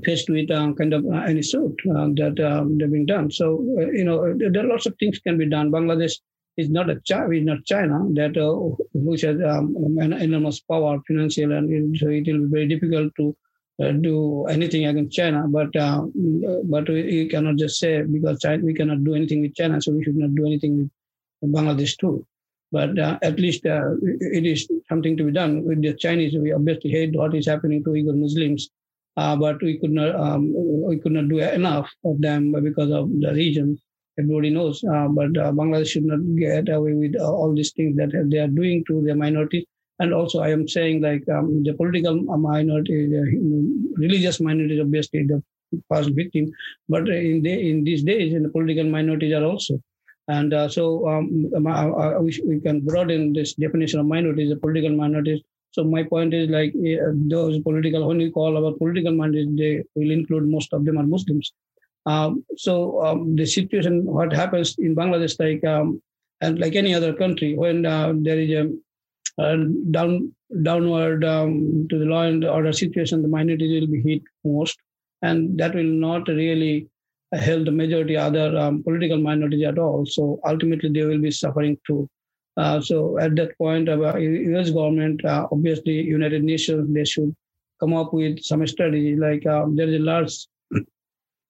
faced with um, kind of uh, any suit uh, that um, they've been done. So, uh, you know, there are lots of things can be done. Bangladesh is not a China, is not China that uh, which has um, an enormous power, financial, and so it will be very difficult to uh, do anything against China. But uh, but we cannot just say because China, we cannot do anything with China, so we should not do anything with Bangladesh too. But uh, at least uh, it is something to be done with the Chinese. We obviously hate what is happening to Uyghur Muslims, uh, but we could not um, we could not do enough of them because of the region everybody knows. Uh, but uh, Bangladesh should not get away with uh, all these things that they are doing to their minorities. And also, I am saying like um, the political minority, the religious minorities, obviously the first victim. But in the, in these days, the political minorities are also. And uh, so um, uh, we, we can broaden this definition of minorities, the political minorities. So my point is like uh, those political, when we call our political minorities, they will include most of them are Muslims. Um, so um, the situation, what happens in Bangladesh, like um, and like any other country, when uh, there is a, a down downward um, to the law and order situation, the minorities will be hit most, and that will not really the majority other um, political minorities at all. So ultimately, they will be suffering too. Uh, so at that point, uh, U.S. government, uh, obviously United Nations, they should come up with some strategy. Like uh, there is a large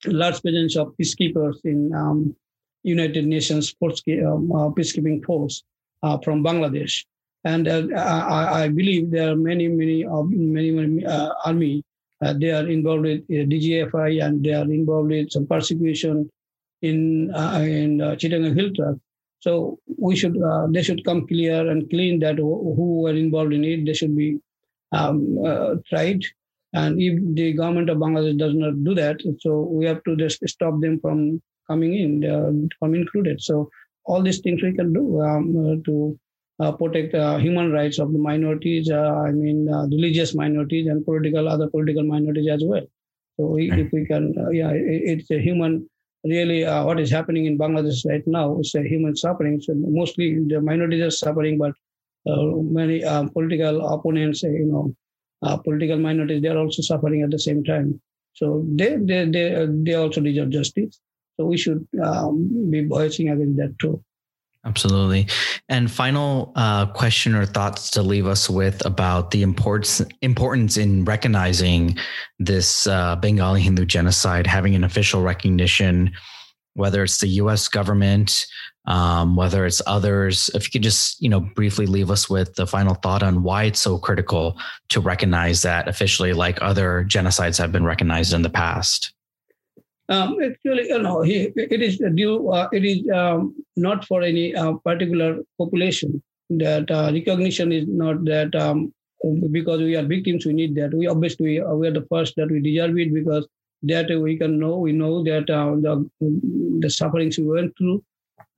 large presence of peacekeepers in um, United Nations force, um, uh, peacekeeping force uh, from Bangladesh. And uh, I, I, believe there are many, many, many, many army. Uh, they are involved with uh, DGFI and they are involved with some persecution in in uh, Chittagong Hill Tracts. So we should they should come clear and clean that who, were involved in it. They should be um, tried and if the government of Bangladesh does not do that, so we have to just stop them from coming in, uh, from included. So all these things we can do um, uh, to uh, protect uh, human rights of the minorities. Uh, I mean, uh, religious minorities and political other political minorities as well. So we, if we can, yeah, it, it's a human. Really, what is happening in Bangladesh right now is a human suffering. So mostly the minorities are suffering, but many political opponents, you know, uh, political minorities, they are also suffering at the same time. So they they they, they also deserve justice. So we should um, be voicing against that too. Absolutely. And final uh, question or thoughts to leave us with about the importance importance in recognizing this uh, Bengali Hindu genocide, having an official recognition, whether it's the U.S. government, um, whether it's others. If you could just, you know, briefly leave us with the final thought on why it's so critical to recognize that officially, like other genocides have been recognized in the past. Um, actually, you know, it is due. Uh, it is um, not for any uh, particular population. that uh, recognition is not that um, because we are victims, we need that. We obviously we are the first that we deserve it because that we can know we know that uh, the the sufferings we went through,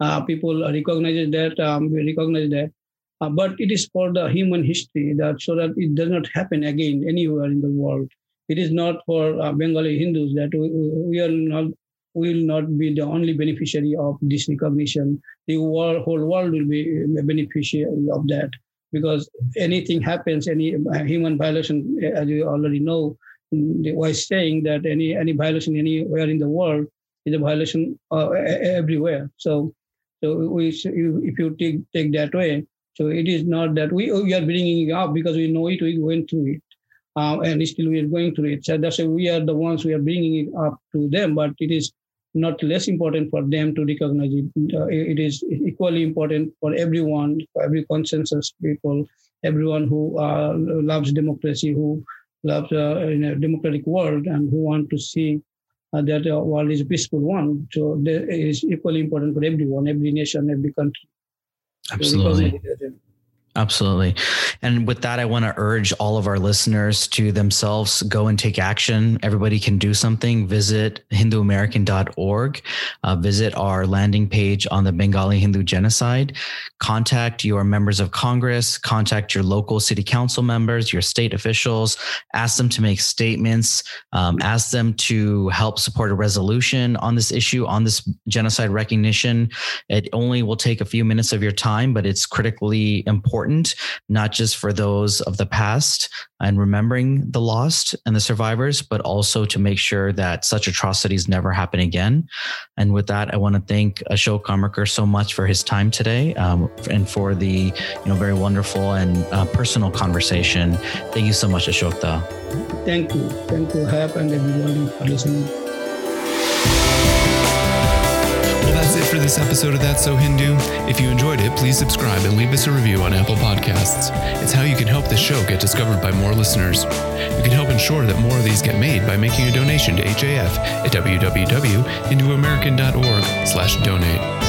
uh, people recognize that um, we recognize that. Uh, but it is for the human history that so that it does not happen again anywhere in the world. It is not for uh, Bengali Hindus that we, we are not will not be the only beneficiary of this recognition. The whole world will be a beneficiary of that because anything happens, any human violation, as you already know, was saying that any any violation anywhere in the world is a violation uh, everywhere. So, so we, if you take take that way, so it is not that we we are bringing it up because we know it, we went through it, uh, and still we are going through it. So that's why we are the ones we are bringing it up to them. But it is not less important for them to recognize it. Uh, it is equally important for everyone, for every consensus people, everyone who uh, loves democracy, who loves uh, in a democratic world, and who want to see uh, that the world is a peaceful one. So it is equally important for everyone, every nation, every country. Absolutely. Absolutely. And with that, I want to urge all of our listeners to themselves go and take action. Everybody can do something. Visit HinduAmerican.org. Uh, visit our landing page on the Bengali Hindu genocide. Contact your members of Congress. Contact your local city council members, your state officials. Ask them to make statements. Um, ask them to help support a resolution on this issue, on this genocide recognition. It only will take a few minutes of your time, but it's critically important important, not just for those of the past and remembering the lost and the survivors, but also to make sure that such atrocities never happen again. And with that, I want to thank Ashok Karmakar so much for his time today um, and for the you know very wonderful and uh, personal conversation. Thank you so much, Ashokta. Thank you. Thank you, Hap, and everyone for listening. That's it for this episode of That's So Hindu. If you enjoyed it, please subscribe and leave us a review on Apple Podcasts. It's how you can help the show get discovered by more listeners. You can help ensure that more of these get made by making a donation to HAF at www.hinduamerican.org slash donate.